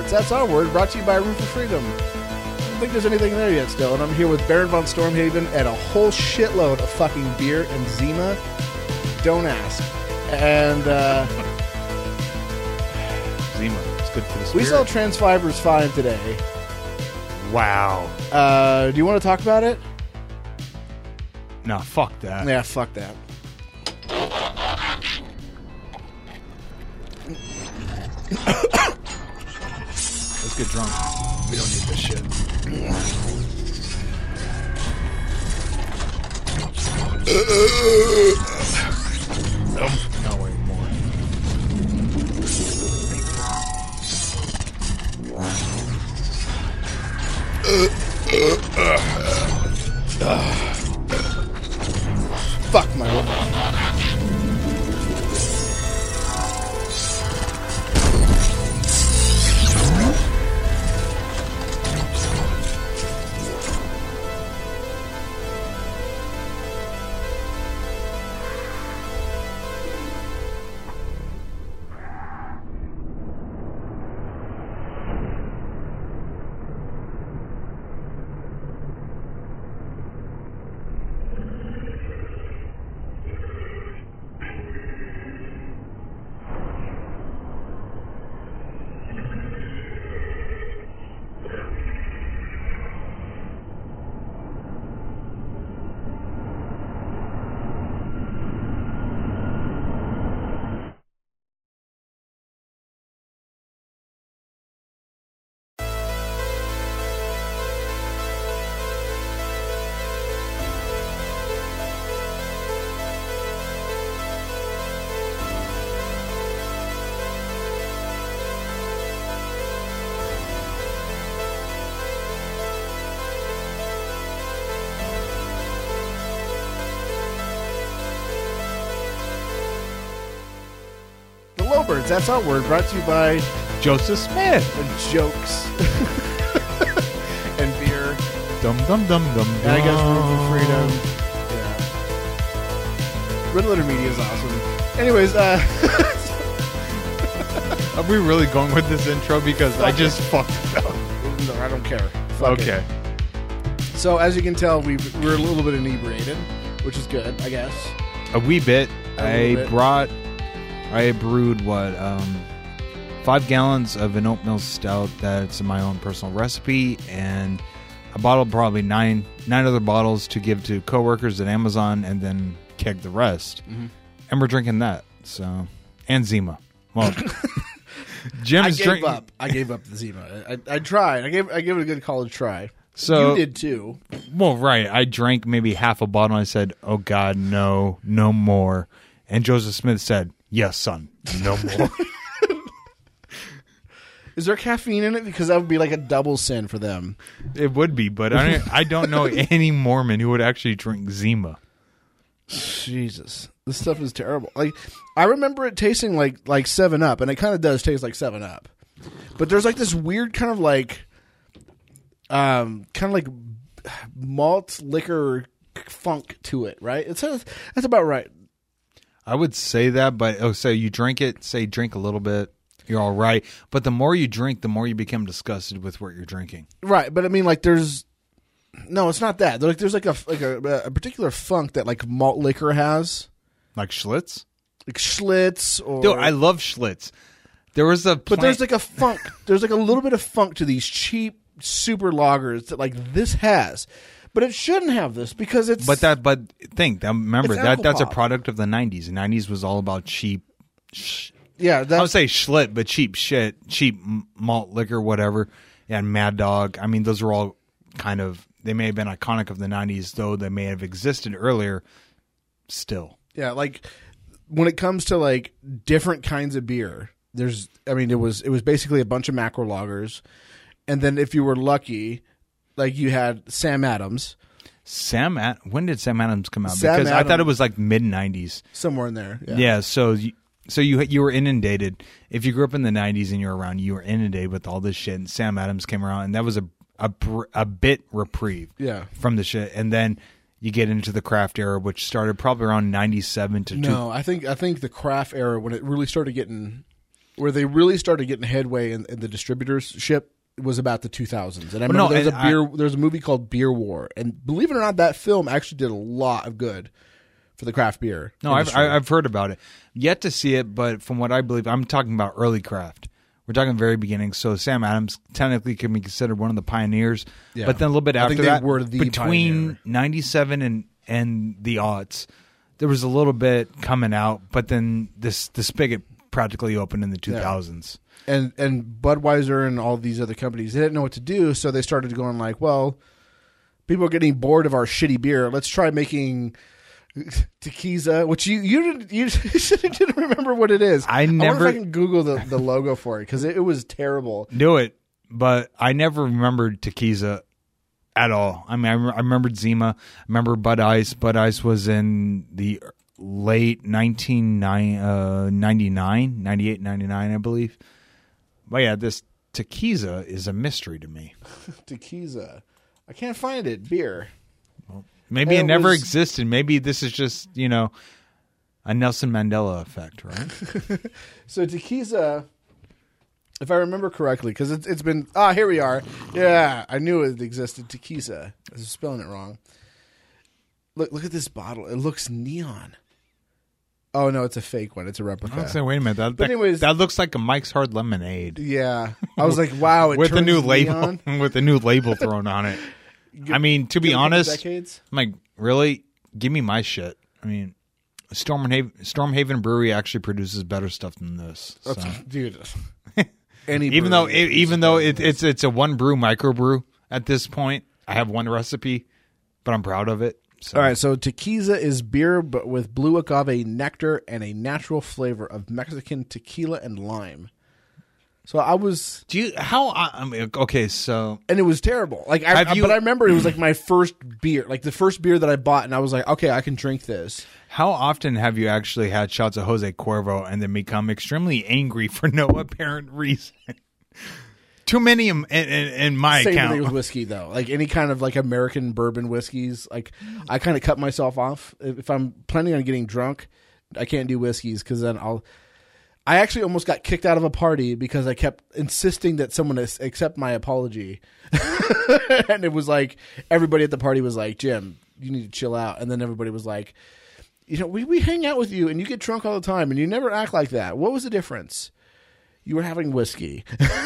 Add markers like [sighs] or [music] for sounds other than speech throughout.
That's our word, brought to you by Room for Freedom. I don't think there's anything there yet still, and I'm here with Baron von Stormhaven and a whole shitload of fucking beer and Zima. Don't ask. And uh, [sighs] Zima. It's good for the we spirit. saw Transfibers 5 today. wow. Uh, do you want to talk about it? No, fuck that. Yeah, fuck that. [coughs] [coughs] [coughs] Let's get drunk. We don't need this shit. no way more. Fuck my Lolberts, that's our word, brought to you by Joseph Smith. the jokes [laughs] and beer. Dum dum dum dum. And I guess Room for Freedom. Yeah. Red Letter Media is awesome. Anyways, uh, [laughs] Are we really going with this intro? Because I Fuck just fucked it up. no, I don't care. Fuck it. Okay. So as you can tell, we we're a little bit inebriated, which is good, I guess. A wee bit. A I bit. brought. I brewed what um, five gallons of an oatmeal stout. That's my own personal recipe, and I bottled probably nine nine other bottles to give to coworkers at Amazon, and then keg the rest. Mm-hmm. And we're drinking that. So and Zima. Well, [laughs] I Jim's gave drinking. up. I gave up the Zima. I, I tried. I gave I gave it a good college try. So you did too. Well, right. I drank maybe half a bottle. and I said, "Oh God, no, no more." And Joseph Smith said, "Yes, son, no more." [laughs] Is there caffeine in it? Because that would be like a double sin for them. it would be, but I don't, I don't know [laughs] any Mormon who would actually drink Zima. Jesus, this stuff is terrible. Like I remember it tasting like like Seven Up, and it kind of does taste like Seven Up. But there's like this weird kind of like, um, kind of like malt liquor funk to it, right? It's that's about right. I would say that, but oh, so you drink it, say drink a little bit, you're all right. But the more you drink, the more you become disgusted with what you're drinking. Right, but I mean, like, there's no, it's not that. There's like, there's like a like a, a particular funk that like malt liquor has, Like Schlitz. like Schlitz or. Dude, I love Schlitz. There was a, but there's like a funk. There's like a little bit of funk to these cheap super lagers that like this has, but it shouldn't have this because it's. But that, but think, remember It's that that's a product of the '90s. The '90s was all about cheap. Sh- yeah, I would say Schlit, but cheap shit, cheap malt liquor, whatever. And Mad Dog. I mean, those are all kind of. They may have been iconic of the '90s, though they may have existed earlier. Still, yeah. Like when it comes to like different kinds of beer, there's. I mean, it was it was basically a bunch of macro lagers, and then if you were lucky, like you had Sam Adams Sam. Ad- when did Sam Adams come out? Sam because I thought it was like mid '90s. somewhere in there. Yeah. so you, so you you were inundated. If you grew up in the '90s and you were around, you were inundated with all this shit. And Sam Adams came around, and that was a a, a bit reprieve. Yeah. from the shit, and then you get into the craft era, which started probably around '97 to two, No, I think I think the craft era when it really started getting where they really started getting headway in, in the distributorship was about the 2000s. And I remember no, there's a beer there's a movie called Beer War, and believe it or not, that film actually did a lot of good for the craft beer. No, I've. I- I've heard about it. Yet to see it, but from what I believe, I'm talking about early craft. We're talking very beginning. So Sam Adams technically can be considered one of the pioneers. Yeah. But then a little bit after that, were the between pioneer. '97 and and the aughts, there was a little bit coming out. But then this the spigot practically opened in the 2000s. And and Budweiser and all these other companies they didn't know what to do, so they started going like, well, people are getting bored of our shitty beer. Let's try making [laughs] Tequiza, which you you didn't you [laughs] didn't remember what it is. I never- if I can Google the, the logo for it because it, it was terrible. Do it, but I never remembered Tequiza at all. I mean, I, rem- I remembered Zima. I remember Bud Ice. Bud Ice was in the late 1999, uh, 98, 99, I believe. But yeah, this Tequiza is a mystery to me. [laughs] Tequiza, I can't find it. Beer. Maybe It it never existed. Maybe this is just, you know, a Nelson Mandela effect, right? [laughs] So Tequiza, if I remember correctly, because it's, it's been ah here we are. Yeah, I knew it existed. Tequiza. I was spelling it wrong. Look look at this bottle. It looks neon. Oh no, it's a fake one. It's a replica. was saying, wait a minute. That, anyways- that looks like a Mike's Hard Lemonade yeah, I was like, wow, it [laughs] with a turns new label [laughs] with a new label thrown on it. [laughs] I mean, to be Give it a couple honest, decades. I'm like, really? Give me my shit. I mean, Stormhaven, Stormhaven Brewery actually produces better stuff than this. So. dude. Any Even though, it, even though it, it's it's a one brew microbrew at this point, I have one recipe, but I'm proud of it. So. All right, so Tequiza is beer, but with blue agave nectar and a natural flavor of Mexican tequila and lime. So I was, Do you how? I, I mean, okay, so and it was terrible. Like, I, you- but I remember it was like my first beer, like the first beer that I bought, and I was like, okay, I can drink this. how often have you actually had shots of Jose Cuervo and then become extremely angry for no [laughs] apparent reason? Too many in, in, in my Same account. thing with whiskey, though. Like any kind of like American bourbon whiskeys, like I kind of cut myself off. If if I'm planning on getting drunk, I can't do whiskeys because then I'll. I actually almost got kicked out of a party because I kept insisting that someone accept my apology, [laughs] and it was like everybody at the party was like, "Jim, you need to chill out," and then everybody was like, "You know, we we hang out with you, and you get drunk all the time, and you never act like that. What was the difference?" You were having whiskey.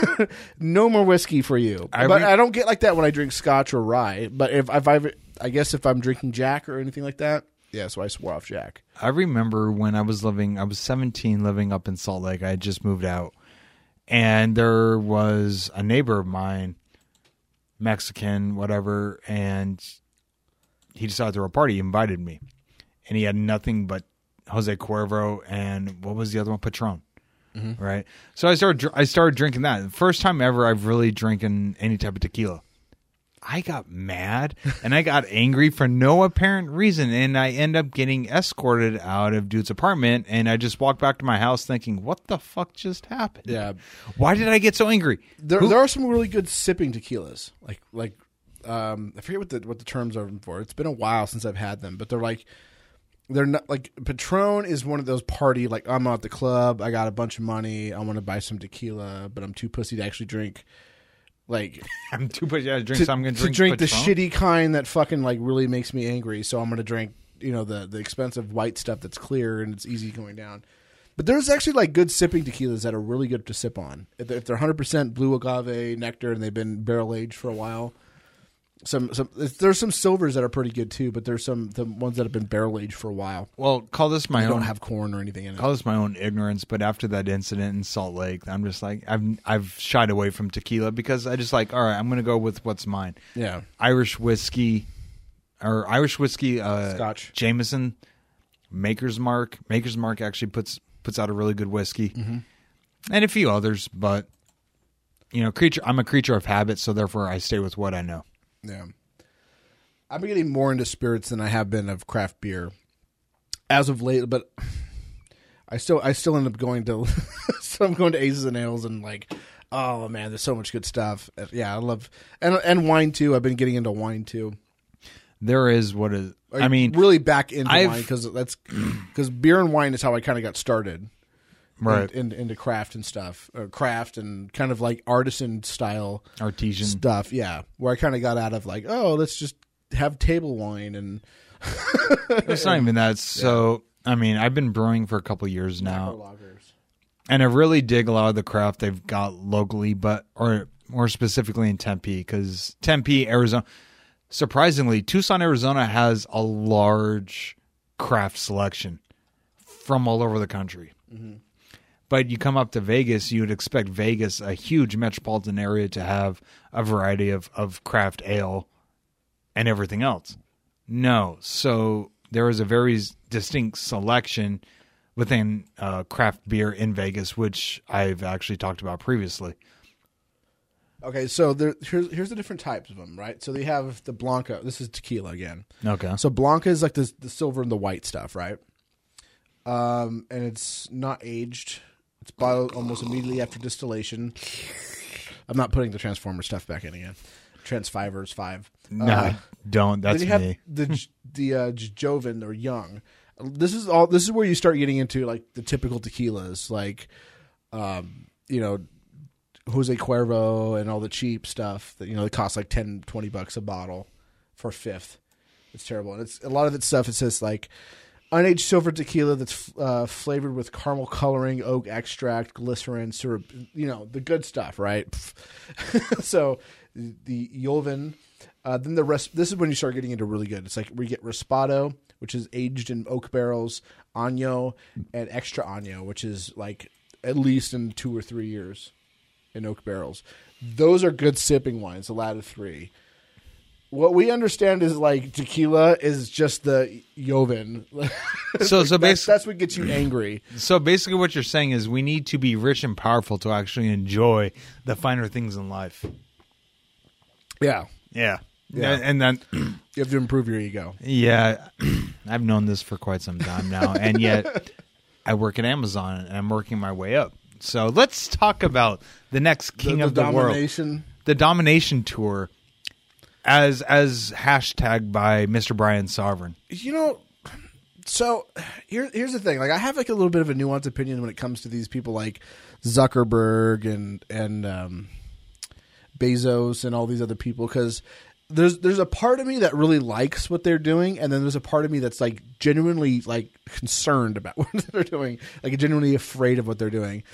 [laughs] no more whiskey for you. I but re- I don't get like that when I drink scotch or rye. But if, if I, I guess if I'm drinking Jack or anything like that, yeah. So I swore off Jack. I remember when I was living, I was 17 living up in Salt Lake. I had just moved out. And there was a neighbor of mine, Mexican, whatever, and he decided to throw a party. He invited me. And he had nothing but Jose Cuervo and what was the other one? Patron. Right. So I started dr- I started drinking that. The first time ever I've really drinking any type of tequila. I got mad [laughs] and I got angry for no apparent reason, and I end up getting escorted out of dude's apartment. And I just walked back to my house thinking, "What the fuck just happened? Yeah. why did I get so angry?" There, Who- there are some really good sipping tequilas. Like like um, I forget what the what the terms are for. It's been a while since I've had them, but they're like they're not like Patron is one of those party like I'm at the club, I got a bunch of money, I want to buy some tequila, but I'm too pussy to actually drink. Like [laughs] I'm too pussy to drink, to, so I'm going to drink, to drink, the shitty kind that fucking like really makes me angry. So I'm gonna drink you know the the expensive white stuff that's clear and it's easy going down. But there's actually like good sipping tequilas that are really good to sip on. If they're, if they're 100% blue agave nectar and they've been barrel aged for a while. Some some there's some silvers that are pretty good too, but there's some the ones that have been barrel aged for a while. Well, call this my They own. don't have corn or anything in it. call this my own ignorance, but after that incident in Salt Lake, I'm just like I've I've shied away from tequila because I just like all right, I'm going to go with what's mine. Yeah, Irish whiskey or Irish whiskey, uh, Scotch. Jameson, Maker's Mark. Maker's Mark actually puts puts out a really good whiskey, Mm-hmm. and a few others. But you know, creature. I'm a creature of habit, so therefore I stay with what I know. Yeah. I've been getting more into spirits than I have been of craft beer as of late, but I still I still end up going to [laughs] so I'm going to Aces and Ales and like oh man, there's so much good stuff. Yeah, I love and and wine too. I've been getting into wine too. There is what is. I Like, mean, really back into I've- wine because that's because beer and wine is how I kind of got started. Right. in, in, into craft and stuff, or craft and kind of like artisan style Artesian. stuff. Yeah, where I kind of got out of like, oh, let's just have table wine and [laughs] It's not even that. So, I mean, I've been brewing for a couple years now, and I really dig a lot of the craft they've got locally, but or more specifically in Tempe, because Tempe, Arizona, surprisingly, Tucson, Arizona has a large craft selection from all over the country. Mm-hmm. But you come up to Vegas, you would expect Vegas, a huge metropolitan area, to have a variety of, of craft ale and everything else. No. So there is a very distinct selection within uh, craft beer in Vegas, which I've actually talked about previously. Okay, so there, here's here's the different types of them, right? So they have the blanca. This is tequila again. Okay. So blanca is like the the silver and the white stuff, right? Um, and it's not aged. It's bottled almost immediately after distillation. I'm not putting the Transformer stuff back in again. Transfivers five. No, Uh, don't. That's then you have me. the the uh, Joven or Young. This is all. This is where you start getting into like the typical tequilas, like, um, you know, Jose Cuervo and all the cheap stuff that you know they cost like 10, 20 bucks a bottle for a fifth. It's terrible, and it's a lot of its stuff. It says like unaged silver tequila that's uh, flavored with caramel coloring, oak extract, glycerin, syrup. You know the good stuff, right? [laughs] so the Joven. Uh, then the rest. This is when you start getting into really good. It's like we get Reposado, which is aged in oak barrels, Añejo, and Extra Añejo, which is like at least in two or three years in oak barrels. Those are good sipping wines. The latter three. What we understand is like tequila is just the Joven. So, so [laughs] that's, basically, that's what gets you angry. so basically, what you're saying is we need to be rich and powerful to actually enjoy the finer things in life. Yeah, Yeah. Yeah. And, and then, [clears throat] you have to improve your ego. yeah, [clears throat] I've known this for quite some time now, and yet I work at Amazon and I'm working my way up. So let's talk about the next king the, of the the world. domination. the domination tour as as hashtag by Mr. Brian Sovereign. you know so here, here's the thing like i have like a little bit of a nuanced opinion when it comes to these people like zuckerberg and and um, bezos and all these other people because there's there's a part of me that really likes what they're doing and then there's a part of me that's like genuinely like concerned about [laughs] what they're doing like genuinely afraid of what they're doing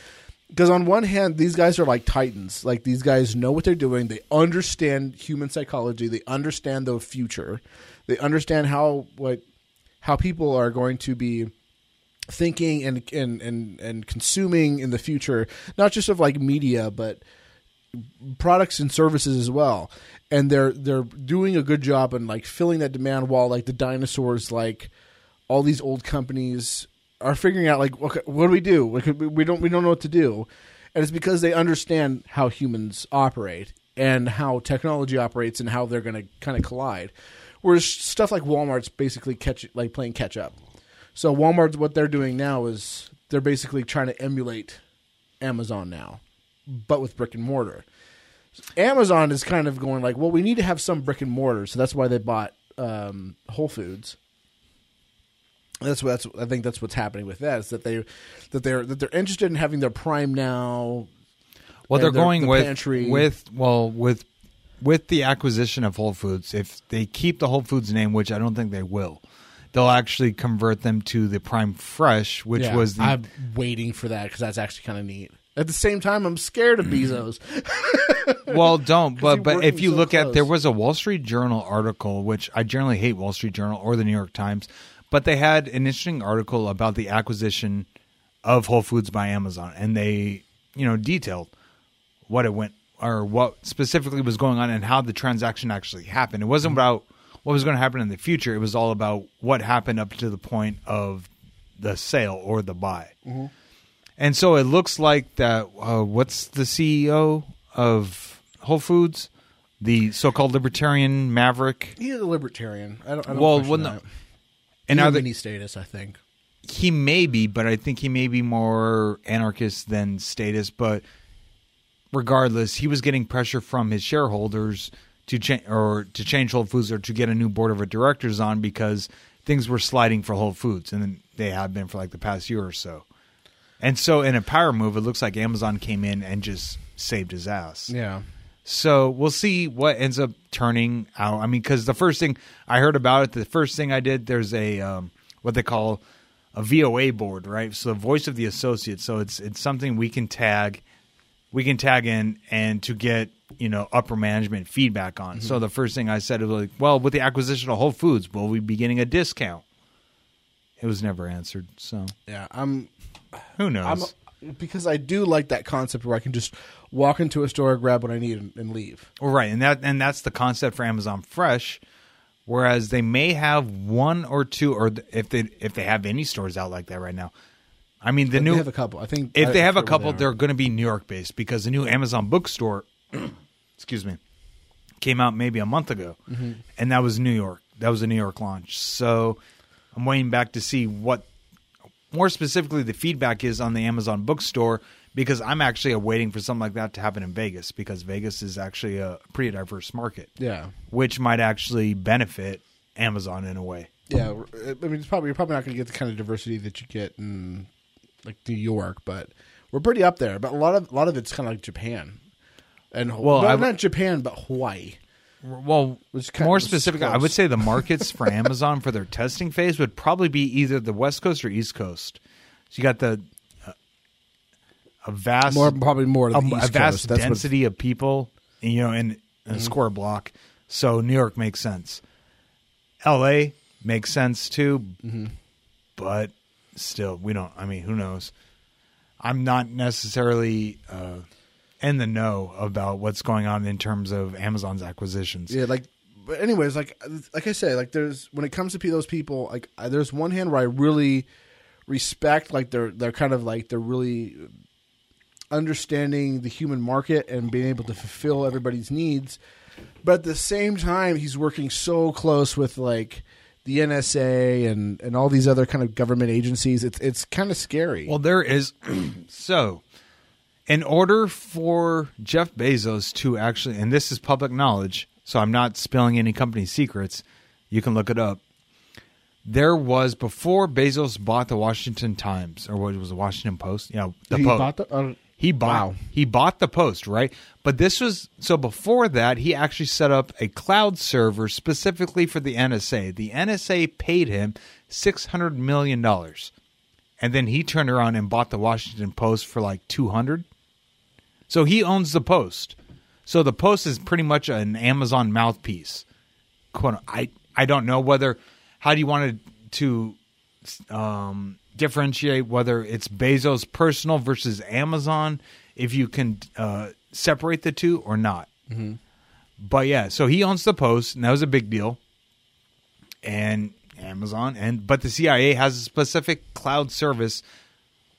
because on one hand these guys are like titans. Like these guys know what they're doing. They understand human psychology. They understand the future. They understand how what how people are going to be thinking and and and, and consuming in the future not just of like media but products and services as well. And they're they're doing a good job in like filling that demand while like the dinosaurs like all these old companies are figuring out like okay, what do we do? We, don't we don't know what to do. And it's because they understand how humans operate and how technology operates and how they're going to kind of collide. Whereas stuff like Walmart's basically catch like playing catch up. So Walmart's what they're doing now is they're basically trying to emulate Amazon now but with brick and mortar. Amazon is kind of going like, well, we need to have some brick and mortar, so that's why they bought um, Whole Foods. That's what that's I think that's what's happening with that is that they that they're that they're interested in having their Prime now. Well, they're their- going the with pantry. with well with with the acquisition of Whole Foods. If they keep the Whole Foods name, which I don't think they will, they'll actually convert them to the Prime Fresh, which Yeah, was the I'm waiting for that because that's actually kind of neat. At the same time, I'm scared of [clears throat] Bezos. [laughs] well, don't. But but if you so look at there was a Wall Street Journal article, which I generally hate Wall Street Journal or the New York Times, but they had an interesting article about the acquisition of Whole Foods by Amazon, and they you know detailed what it went or what specifically was going on and how the transaction actually happened. It wasn't about what was going to happen in the future. It was all about what happened up to the point of the sale or the buy. And so it looks like that. Uh, what's the CEO of Whole Foods? The so-called libertarian maverick. He's a libertarian. I don't. I don't Well, well, no. That. And a they, mini status, I think. he may be, but I think he may be more anarchist than status. But regardless, he was getting pressure from his shareholders to change or to change Whole Foods or to get a new board of directors on because things were sliding for Whole Foods, and they have been for like the past year or so. And so in a power move, it looks like Amazon came in and just saved his ass. Yeah. So we'll see what ends up turning out. I mean, because the first thing I heard about it, the first thing I did, there's a um, what they call a VOA board, right? So the voice of the associate. So it's it's something we can tag, we can tag in and to get you know upper management feedback on. So the first thing I said was like, well, with the acquisition of Whole Foods, will we be getting a discount? It was never answered. So Yeah. I'm who knows? I'm because I do like that concept where I can just walk into a store, grab what I need, and, and leave. Well, right, and that and that's the concept for Amazon Fresh. Whereas they may have one or two, or if they if they have any stores out like that right now. I mean, the They new have a couple. I think if I they have a couple, they are going to be New York based because the new Amazon bookstore, [clears throat] excuse me, came out maybe a month ago, Mm-hmm. and that was New York. That was a New York launch. So I'm waiting back to see what, more specifically, the feedback is on the Amazon bookstore because I'm actually waiting for something like that to happen in Vegas because Vegas is actually a pretty diverse market, Yeah. which might actually benefit Amazon in a way. Yeah, I mean, it's probably you're probably not going to get the kind of diversity that you get in like New York, but we're pretty up there. But a lot of a lot of it's kind of like Japan, and Well, well, I not Japan, but Hawaii. Well, more of specifically, I would say the markets for Amazon for their testing phase would probably be either the West Coast or East Coast. So you got the uh, a vast, More probably more a, a vast Coast. That's what, density of people, you know, in a square block. So New York makes sense. L.A. makes sense too, but still, we don't. I mean, who knows? I'm not necessarily uh, in the know about what's going on in terms of Amazon's acquisitions. yeah, like. But anyways, like like I say, like there's when it comes to those people, like I- there's one hand where I really respect, like they're they're kind of like they're really understanding the human market and being able to fulfill everybody's needs. But at the same time, he's working so close with like the NSA and, and all these other kind of government agencies. It's it's kind of scary. Well, there is. [clears throat] so, in order for Jeff Bezos to actually, and this is public knowledge, so I'm not spilling any company secrets, you can look it up. There was before Bezos bought the Washington Times, or what was the Washington Post? Yeah, the he Post. bought the. Uh, He bought Wow. he bought the post, right? But this was so before that he actually set up a cloud server specifically for the NSA. The NSA paid him 600 million dollars. And then he turned around and bought the Washington Post for like 200. So he owns the Post. So the Post is pretty much an Amazon mouthpiece. Quote, I I don't know whether how do you want to um, differentiate whether it's Bezos personal versus Amazon, if you can uh, separate the two or not. But yeah, so he owns the Post, and that was a big deal. And Amazon, and but the CIA has a specific cloud service.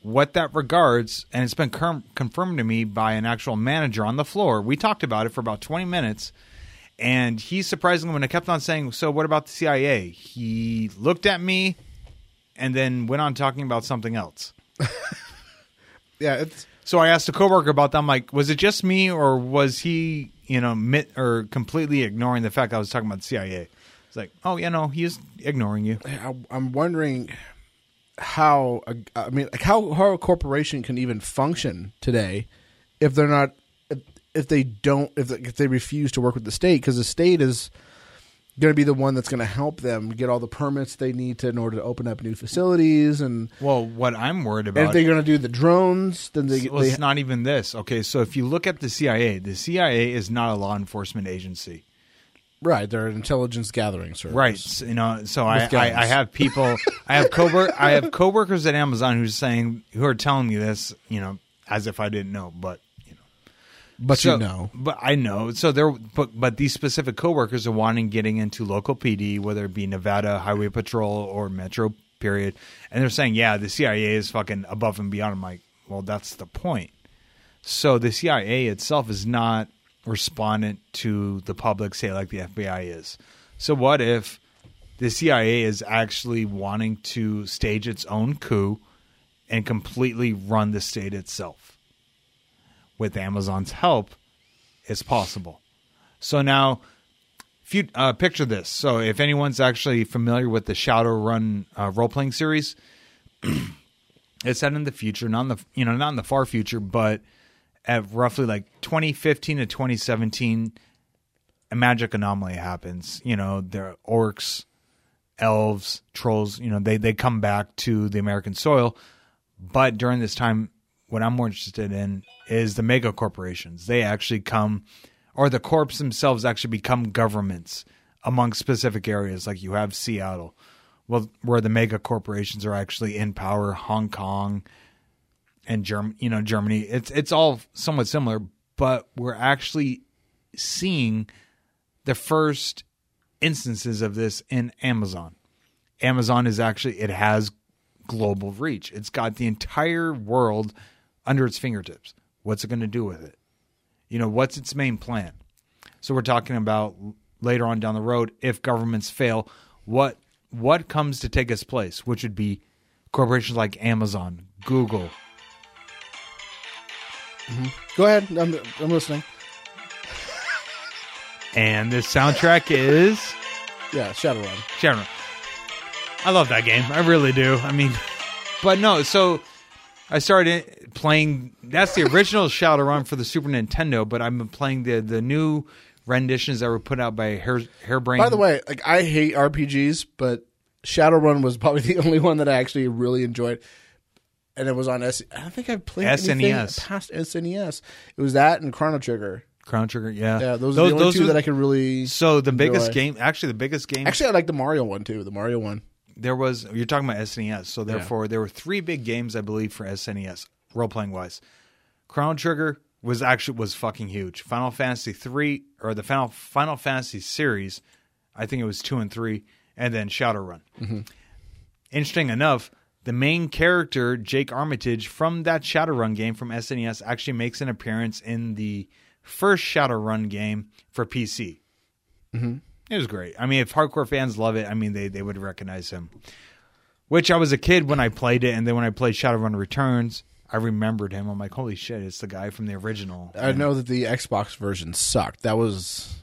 What that regards, and it's been com- confirmed to me by an actual manager on the floor. We talked about it for about twenty minutes, and he surprisingly, when I kept on saying, "So what about the CIA?" He looked at me, and then went on talking about something else. [laughs] yeah, it's So I asked a coworker about that. I'm like, was it just me, or was he, you know, mit, or completely ignoring the fact I was talking about the CIA? It's like, oh, you know, he is ignoring you. I, I'm wondering how a, I mean, like how how a corporation can even function today if they're not if, if they don't if they, if they refuse to work with the state because the state is going to be the one that's going to help them get all the permits they need to in order to open up new facilities and, Well, what I'm worried and if they're going to do the drones then they, well, they it's not even this. Okay, so if you look at the CIA, the CIA is not a law enforcement agency. Right they're an intelligence gathering service Right. So, you know, so I, I. I have people, [laughs] I have co I have coworkers at Amazon who's saying, who are telling me this, you know, as if I didn't know, but you know, but so, you know but I know. So there, but but these specific coworkers are wanting getting into local PD, whether it be Nevada Highway Patrol or Metro. Period, and they're saying, yeah, the CIA is fucking above and beyond. I'm like, well, that's the point. So the CIA itself is not respondent to the public, say like the FBI is. So what if the CIA is actually wanting to stage its own coup and completely run the state itself? With Amazon's help, it's possible. So now, if you uh, picture this, so if anyone's actually familiar with the Shadowrun uh, role playing series, [clears throat] It's set in the future, not in the you know not in the far future, but at roughly like 2015 to 2017, a magic anomaly happens. You know, there are orcs, elves, trolls. You know, they they come back to the American soil, but during this time, what I'm more interested in is the mega corporations. They actually come, or the corps themselves actually become governments among specific areas. Like you have Seattle, well, where the mega corporations are actually in power. Hong Kong and Germ, you know, Germany. It's it's all somewhat similar, but we're actually seeing the first instances of this in Amazon. Amazon is actually it has global reach. It's got the entire world under its fingertips. What's it going to do with it? You know, what's its main plan? So we're talking about later on down the road if governments fail, what what comes to take its place, which would be corporations like Amazon, Google. Mm-hmm. Go ahead. I'm, I'm listening. And this soundtrack is Yeah, Shadowrun. Shadowrun. I love that game. I really do. I mean, but no. So I started playing. That's the original Shadowrun for the Super Nintendo, but I've been playing the the new renditions that were put out by Hair Hairbrain. By the way, like I hate RPGs, but Shadowrun was probably [laughs] the only one that I actually really enjoyed. And it was on S. I don't think I played anything SNES. past SNES. It was that and Chrono Trigger. Chrono Trigger, yeah, Yeah, those, are the only two were- that I could really. So the biggest game, actually, the biggest game Actually, I like the Mario one too. The Mario one. there was. You're talking about SNES, so therefore there were three big games I believe for SNES, role playing wise. Chrono Trigger was actually was fucking huge. Final Fantasy three or the Final Final Fantasy series, I think it was two and three, and then Shadowrun. Mm-hmm. Interesting enough, the main character Jake Armitage from that Shadowrun game from SNES actually makes an appearance in the first Shadowrun game for PC. Mm-hmm. It was great. I mean, if hardcore fans love it, I mean, they, they would recognize him. Which I was a kid when I played it, and then when I played Shadowrun Returns, I remembered him. I'm like, holy shit, it's the guy from the original. I know that the Xbox version sucked. That was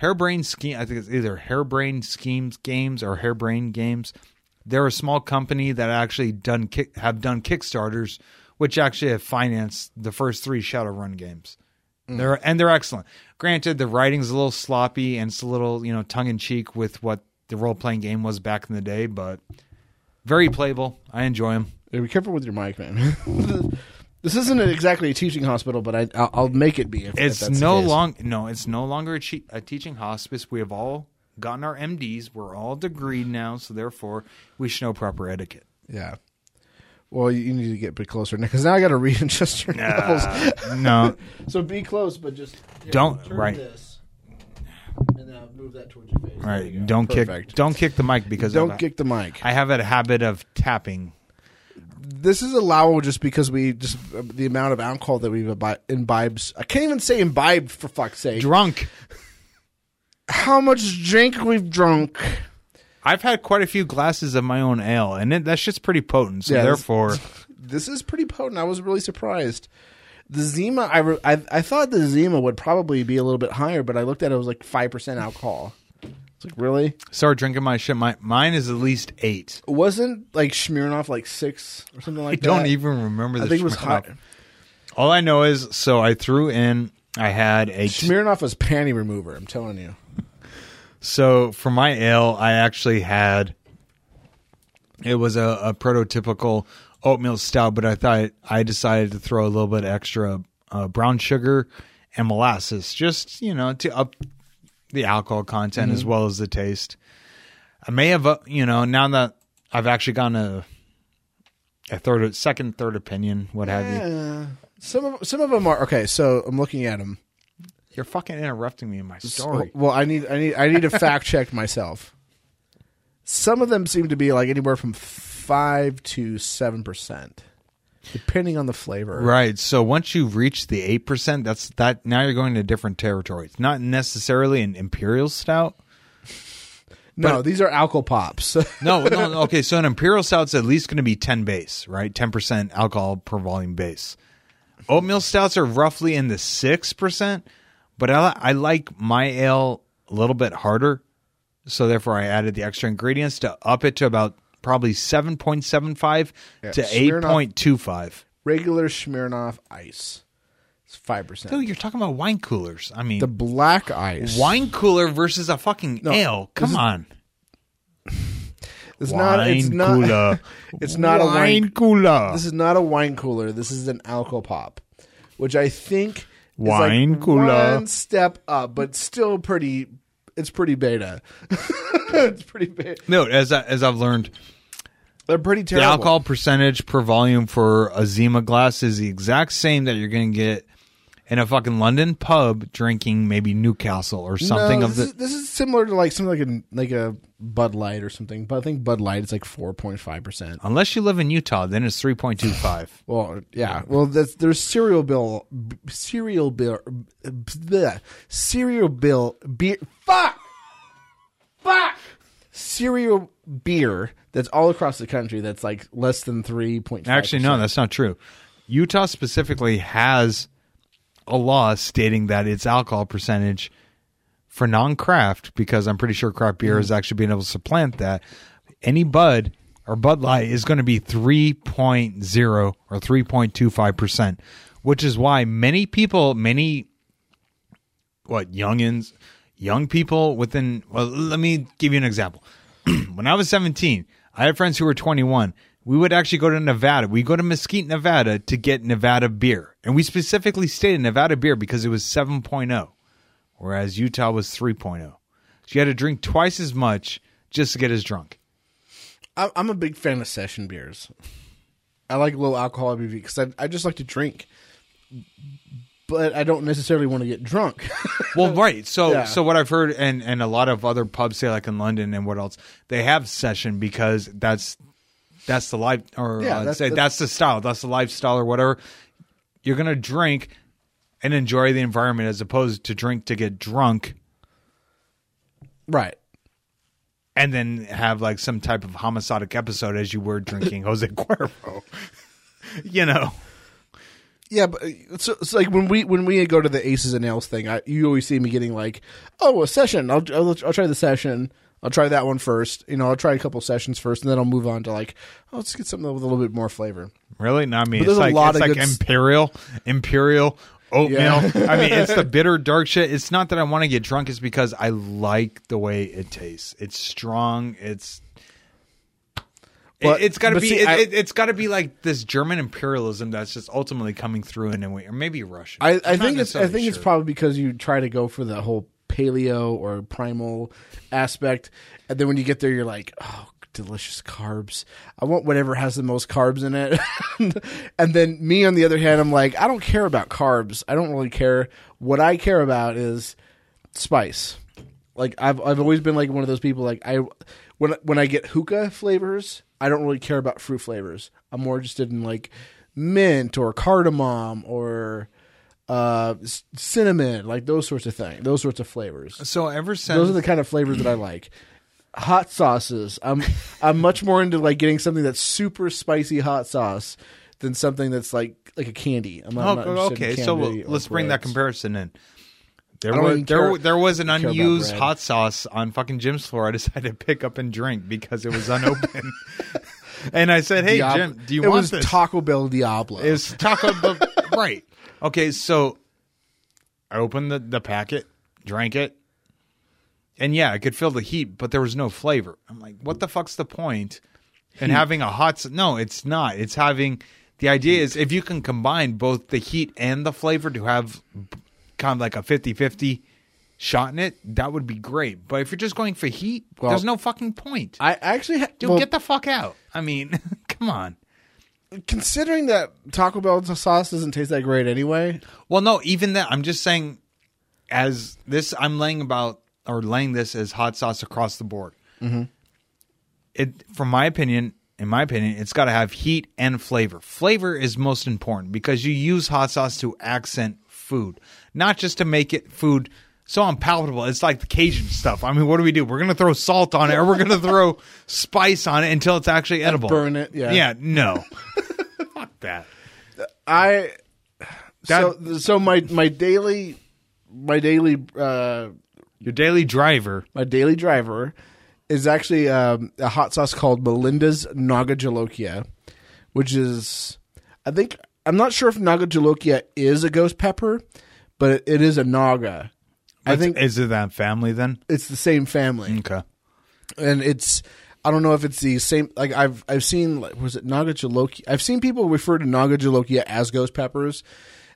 Hairbrain Scheme. I think it's either Hairbrain Schemes Games or Hairbrain Games. They're a small company that actually done kick, have done Kickstarters, which actually have financed the first three Shadowrun games. Mm. They're and they're excellent. Granted, the writing's a little sloppy and it's a little you know tongue in cheek with what the role playing game was back in the day, but very playable. I enjoy them. Yeah, be careful with your mic, man. [laughs] this isn't exactly a teaching hospital, but I, I'll, I'll make it be. If, if It's that's no long no, it's no longer a, che- a teaching hospice. We have all gotten our MDs. We're all degreed now, so therefore we should know proper etiquette. Yeah. Well, you, need to get a bit closer now because now I got to [laughs] readjust your levels. no, [laughs] So be close, but just here, Don't- turn right. This, and now move that towards your face. all There you right. Don't Perfect. kick. Don't kick the mic because Don't kick the mic. I have a habit of tapping. This is allowable just because we just uh, the amount of alcohol that we've imbibed. I can't even say imbibed for fuck's sake. Drunk. How much drink we've drunk? I've had quite a few glasses of my own ale, and it, that shit's pretty potent. So Yeah, this- therefore, [laughs] This is pretty potent. I was really surprised. The Zima, I, re- I I thought the Zima would probably be a little bit higher, but I looked at it, it was like five percent alcohol. It's like really start drinking my shit. My mine is at least eight. wasn't like Smirnoff like six or something I like that. I don't even remember. The I think it was high. All I know is, so I threw in. I had a Smirnoff was panty remover. I'm telling you. So for my ale, I actually had it was a, a prototypical oatmeal stout, but I thought I decided to throw a little bit extra uh, brown sugar and molasses, just you know, to up the alcohol content as well as the taste. I may have, uh, you know, now that I've actually gotten a a third, second, third opinion, what have you. Some of some of them are okay. So I'm looking at them. You're fucking interrupting me in my story. Well, I need I need I need to fact check myself. Some of them seem to be like anywhere from five to seven percent, depending on the flavor. Right. So once you've reached the eight percent, that's that. Now you're going to different territory. It's not necessarily an imperial stout. No, these are alcohol pops. [laughs] No, no. no, Okay, so an imperial stout's at least going to be ten base, right? Ten percent alcohol per volume base. Oatmeal stouts are roughly in the six percent, but I, I like my ale a little bit harder, so therefore I added the extra ingredients to up it to about probably 7.75 Yeah, to Smirnoff- 8.25. Regular Smirnoff Ice. It's five percent. Dude, you're talking about wine coolers. I mean, The black ice. wine cooler versus a fucking ale. Come on. [laughs] It's not. It's Wine not. cooler. [laughs] It's not a wine. cooler. This is not a wine cooler. This is an alcohol pop, which I think Wine like cooler. one step up, but still pretty. It's pretty beta. [laughs] it's pretty beta. no, as I, as I've learned, They're pretty terrible. the alcohol percentage per volume for a Zima glass is the exact same that you're going to get in a fucking London pub drinking maybe Newcastle or something no, of this the. Is, this is similar to like something like a like a Bud Light or something, but I think Bud Light is like four point five percent. Unless you live in Utah, then it's 3.25. [laughs] Well, yeah. Well, that's there's cereal bill, b- cereal bill, bleh, cereal bill beer. Fuck, fuck. Cereal beer that's all across the country. That's like less than three point. Actually, no, that's not true. Utah specifically has a law stating that its alcohol percentage for non-craft, because I'm pretty sure craft beer mm-hmm. is actually being able to supplant that. Any Bud or Bud Light is going to be 3.0 or 3.25 percent, which is why many people, many what youngins, young people within. Well, let me give you an example. [clears throat] when I was 17, I had friends who were 21. We would actually go to Nevada. We go to Mesquite, Nevada to get Nevada beer. And we specifically stayed in Nevada beer because it was 7.0, whereas Utah was 3.0. So you had to drink twice as much just to get as drunk. I- I'm a big fan of session beers. I like low alcohol ABV because I, I just like to drink, but I don't necessarily want to get drunk. [laughs] Well, right. So, Yeah. so what I've heard, and and a lot of other pubs say, like in London and what else, they have session because that's that's the life, or Yeah, uh, that's- say that's- that's, the style, that's the lifestyle, or whatever. You're gonna drink and enjoy the environment as opposed to drink to get drunk right. and then have like some type of homicidal episode as you were drinking Jose Cuervo. [laughs] you know. Yeah, but so it's like when we when we go to the Aces and Ales thing, I, you always see me getting like, oh, a session. I'll, I'll I'll try the session. I'll try that one first. You know, I'll try a couple sessions first, and then I'll move on to like, oh, let's get something with a little bit more flavor. Really? No, I mean, But it's there's a like lot it's of like imperial, imperial oatmeal. Yeah. I mean, it's the [laughs] bitter dark shit. It's not that I want to get drunk. It's because I like the way it tastes. It's strong. It's. But- it, it's got to be. see, it, I- it, has got to be like this German imperialism that's just ultimately coming through in a way, or maybe Russian. I, I think it's I think it's probably because you try to go for the whole paleo or primal aspect, and then when you get there, you're like, oh, delicious carbs. I want whatever has the most carbs in it. [laughs] and then me, on the other hand, I'm like, I don't care about carbs. I don't really care. What I care about is spice. Like I've I've always been like one of those people. Like I when when I get hookah flavors, I don't really care about fruit flavors. I'm more interested in like mint or cardamom or uh cinnamon, like those sorts of things, those sorts of flavors. So ever since Those are the kind of flavors that I like. Hot sauces. I'm I'm much more into like getting something that's super spicy hot sauce than something that's like like a candy. I'm not, I'm not Oh, okay, so or let's bring that comparison in. There was there, care- there was an unused hot sauce on fucking Jim's floor. I [laughs] decided to pick up and drink because it was unopened. [laughs] and I said, "Hey Diab- Jim, do you it want was this?" Taco Bell Diablo. It was Taco Bell, right? Okay, so I opened the the packet, drank it, and yeah, I could feel the heat, but there was no flavor. I'm like, what the fuck's the point? And having a hot s- no, it's not. It's having the idea is if you can combine both the heat and the flavor to have b- kind of like a 50-50 shot in it, that would be great. But if you're just going for heat, Well, there's no fucking point. I actually ha- Dude, well, get the fuck out. I mean, [laughs] come on. Considering that Taco Bell sauce doesn't taste that great anyway. Well, no, even that. I'm just saying, as this, I'm laying about or laying this as hot sauce across the board. Mm-hmm. It, from my opinion, in my opinion, it's got to have heat and flavor. Flavor is most important because you use hot sauce to accent food, not just to make it food so unpalatable. It's like the Cajun stuff. I mean, what do we do? We're gonna throw salt on it, or we're gonna throw [laughs] spice on it until it's actually edible. burn it, yeah. Yeah. No. [laughs] That. I That- so so my my daily my daily uh Your daily driver. my daily driver is actually um, a hot sauce called Melinda's Naga Jolokia, which is, I think, I'm not sure if Naga Jolokia is a ghost pepper, but it is a Naga. I It's- think is it that family then? it's the same family, Okay. and it's. I don't know if it's the same. Like I've I've seen like was it Naga Jolokia? I've seen people refer to Naga Jolokia as ghost peppers,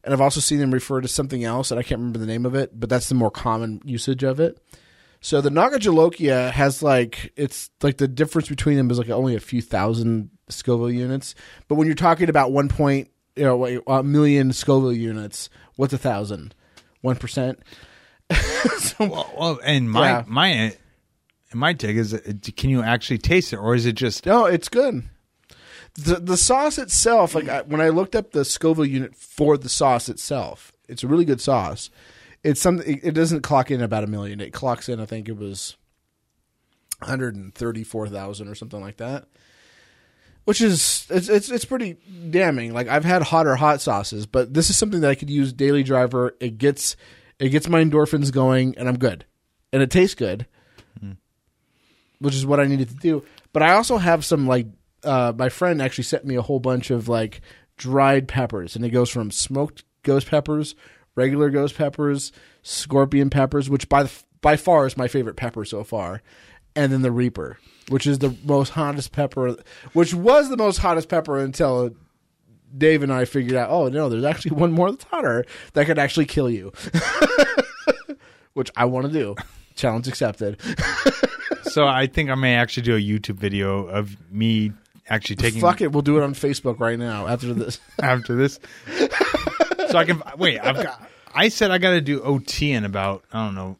and I've also seen them refer to something else, and I can't remember the name of it, but that's the more common usage of it. So the Naga Jolokia has like it's like the difference between them is like only a few thousand Scoville units, but when you're talking about one point, you know, a million Scoville units, what's a thousand? One percent. [laughs] Well, well and my Yeah. my my take is, uh, can you actually taste it, or is it just No, it's good. The the sauce itself, like I, when I looked up the Scoville unit for the sauce itself, it's a really good sauce. It's something. It doesn't clock in about a million. It clocks in. I think it was one hundred and thirty four thousand or something like that. Which is it's it's it's pretty damning. Like I've had hotter hot sauces, but this is something that I could use daily driver. It gets it gets my endorphins going, and I'm good, and it tastes good which is what I needed to do. But I also have some like uh, my friend actually sent me a whole bunch of like dried peppers, and it goes from smoked ghost peppers, regular ghost peppers, scorpion peppers, which by the, by far is my favorite pepper so far, and then the reaper, which is the most hottest pepper, which was the most hottest pepper until. Dave and I figured out, oh no, there's actually one more that's hotter that could actually kill you, [laughs] which I want to do. Challenge accepted. [laughs] so? I think I may actually do a YouTube video of me actually taking Fuck it, we'll do it on Facebook right now after this. [laughs] after this, so I can wait. I've got. I said I got to do OT in about I don't know,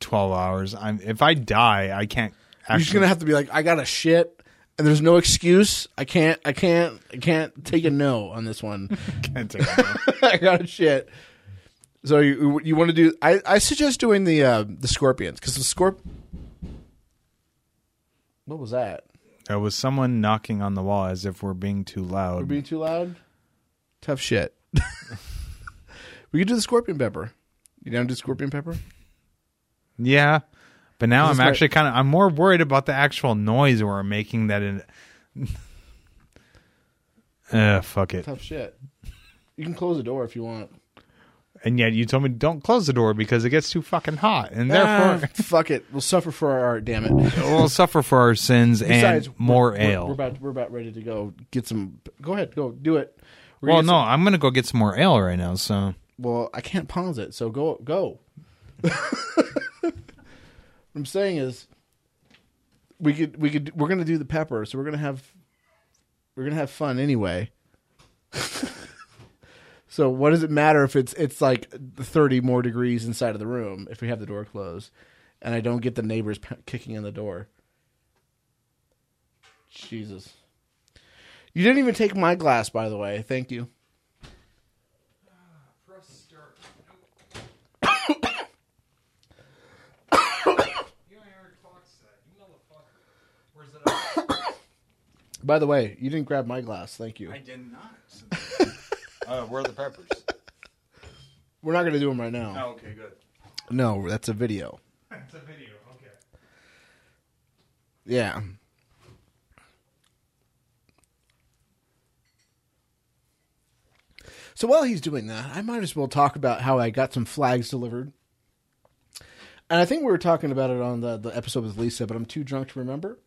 twelve hours. I'm if I die, I can't. Actually, You're just gonna have to be like, I got a shit, and there's no excuse. I can't, I can't, I can't take a no on this one. [laughs] can't take it now. [laughs] I got a shit. So you you want to do? I, I suggest doing the uh, the scorpions because the scorp. What was that? There was someone knocking on the wall as if we're being too loud. We're being too loud. Tough shit. [laughs] we could do the scorpion pepper. You down to do scorpion pepper? Yeah, but now I'm actually kind of I'm more worried about the actual noise we're making. That in. Uh, fuck it. Tough shit. You can close the door if you want. And yet you told me don't close the door because it gets too fucking hot, and Ah, therefore fuck it. We'll suffer for our art. Damn it. we'll suffer for our sins Besides, and more we're, we're- ale. We're, about we're about ready to go get some. Go ahead, go do it. We're well, no, some- I'm gonna go get some more ale right now. So well, I can't pause it, so go go. [laughs] what I'm saying is, we could we could we're gonna do the pepper, so we're gonna have we're gonna have fun anyway. [laughs] so what does it matter if it's it's like 30 more degrees inside of the room if we have the door closed, and I don't get the neighbors p- kicking in the door? Jesus. You didn't even take my glass, by the way. Thank you. [coughs] By the way, you didn't grab my glass. Thank you. I did not. [laughs] uh, where are the peppers? We're not going to do them right now. okay, good. No, that's a video. [laughs] It's a video. Okay. Yeah. So while he's doing that, I might as well talk about how I got some flags delivered. And I think we were talking about it on the, the episode with Lisa, but I'm too drunk to remember.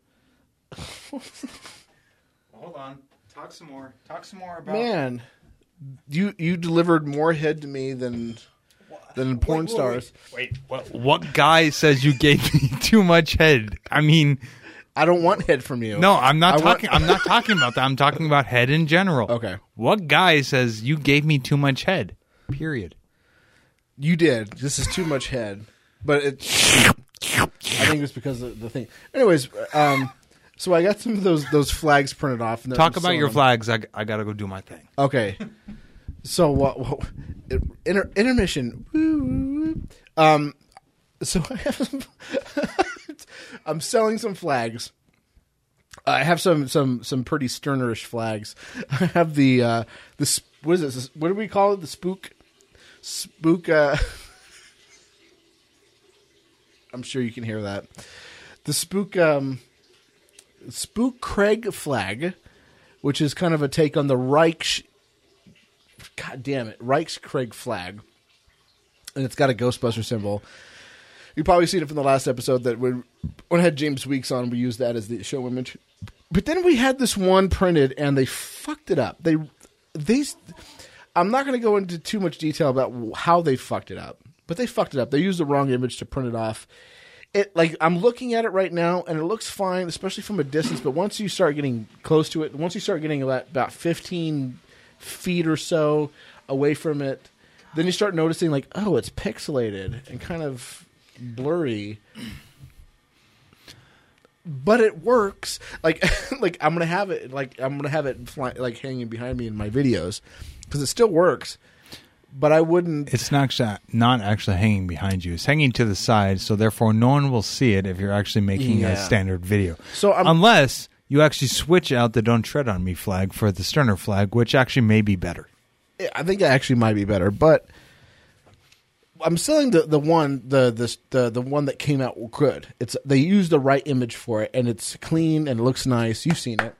[laughs] well, Hold on. Talk some more. Talk some more about. Man, you you delivered more head to me than than porn Wait, wait, stars. Wait, what, what guy says you gave me [laughs] too much head? I mean, I don't want head from you. no, I'm not I want- talking. I'm not talking about that. I'm talking about head in general. Okay. What guy says you gave me too much head? Period. You did. This is too much head. But it I think it's because of the thing. Anyways, um so I got some of those those flags printed off. And Talk I'm about your selling flags. I, I gotta go do my thing. Okay. So what? what inter, intermission. Um. So [laughs] I have some, I'm selling some flags. I have some some some pretty Stirnerish flags. [laughs] I have the uh the what is this? What do we call it? The spook spook. uh [laughs] I'm sure you can hear that. the spook um, spook Craig flag, which is kind of a take on the Reich. God damn it, Reichskrieg flag, and it's got a Ghostbuster symbol. You probably seen it from the last episode that when when I had James Weeks on, we used that as the show image. But then we had this one printed, and they fucked it up. They these. I'm not going to go into too much detail about how they fucked it up, but they fucked it up. They used the wrong image to print it off. It like I'm looking at it right now, and it looks fine, especially from a distance. But once you start getting close to it, once you start getting about, about 15 feet or so away from it, then you start noticing like, oh, it's pixelated and kind of blurry. But it works. Like, [laughs] like I'm gonna have it. Like I'm gonna have it fly, like hanging behind me in my videos because it still works. But I wouldn't. It's not actually, not actually hanging behind you. It's hanging to the side, so therefore no one will see it if you're actually making Yeah. a standard video. So I'm- unless you actually switch out the "Don't Tread on Me" flag for the Stirner flag, which actually may be better. I think it actually might be better, but I'm selling the the one the the the, the one that came out good. It's they used the right image for it, and it's clean and looks nice. You've seen it,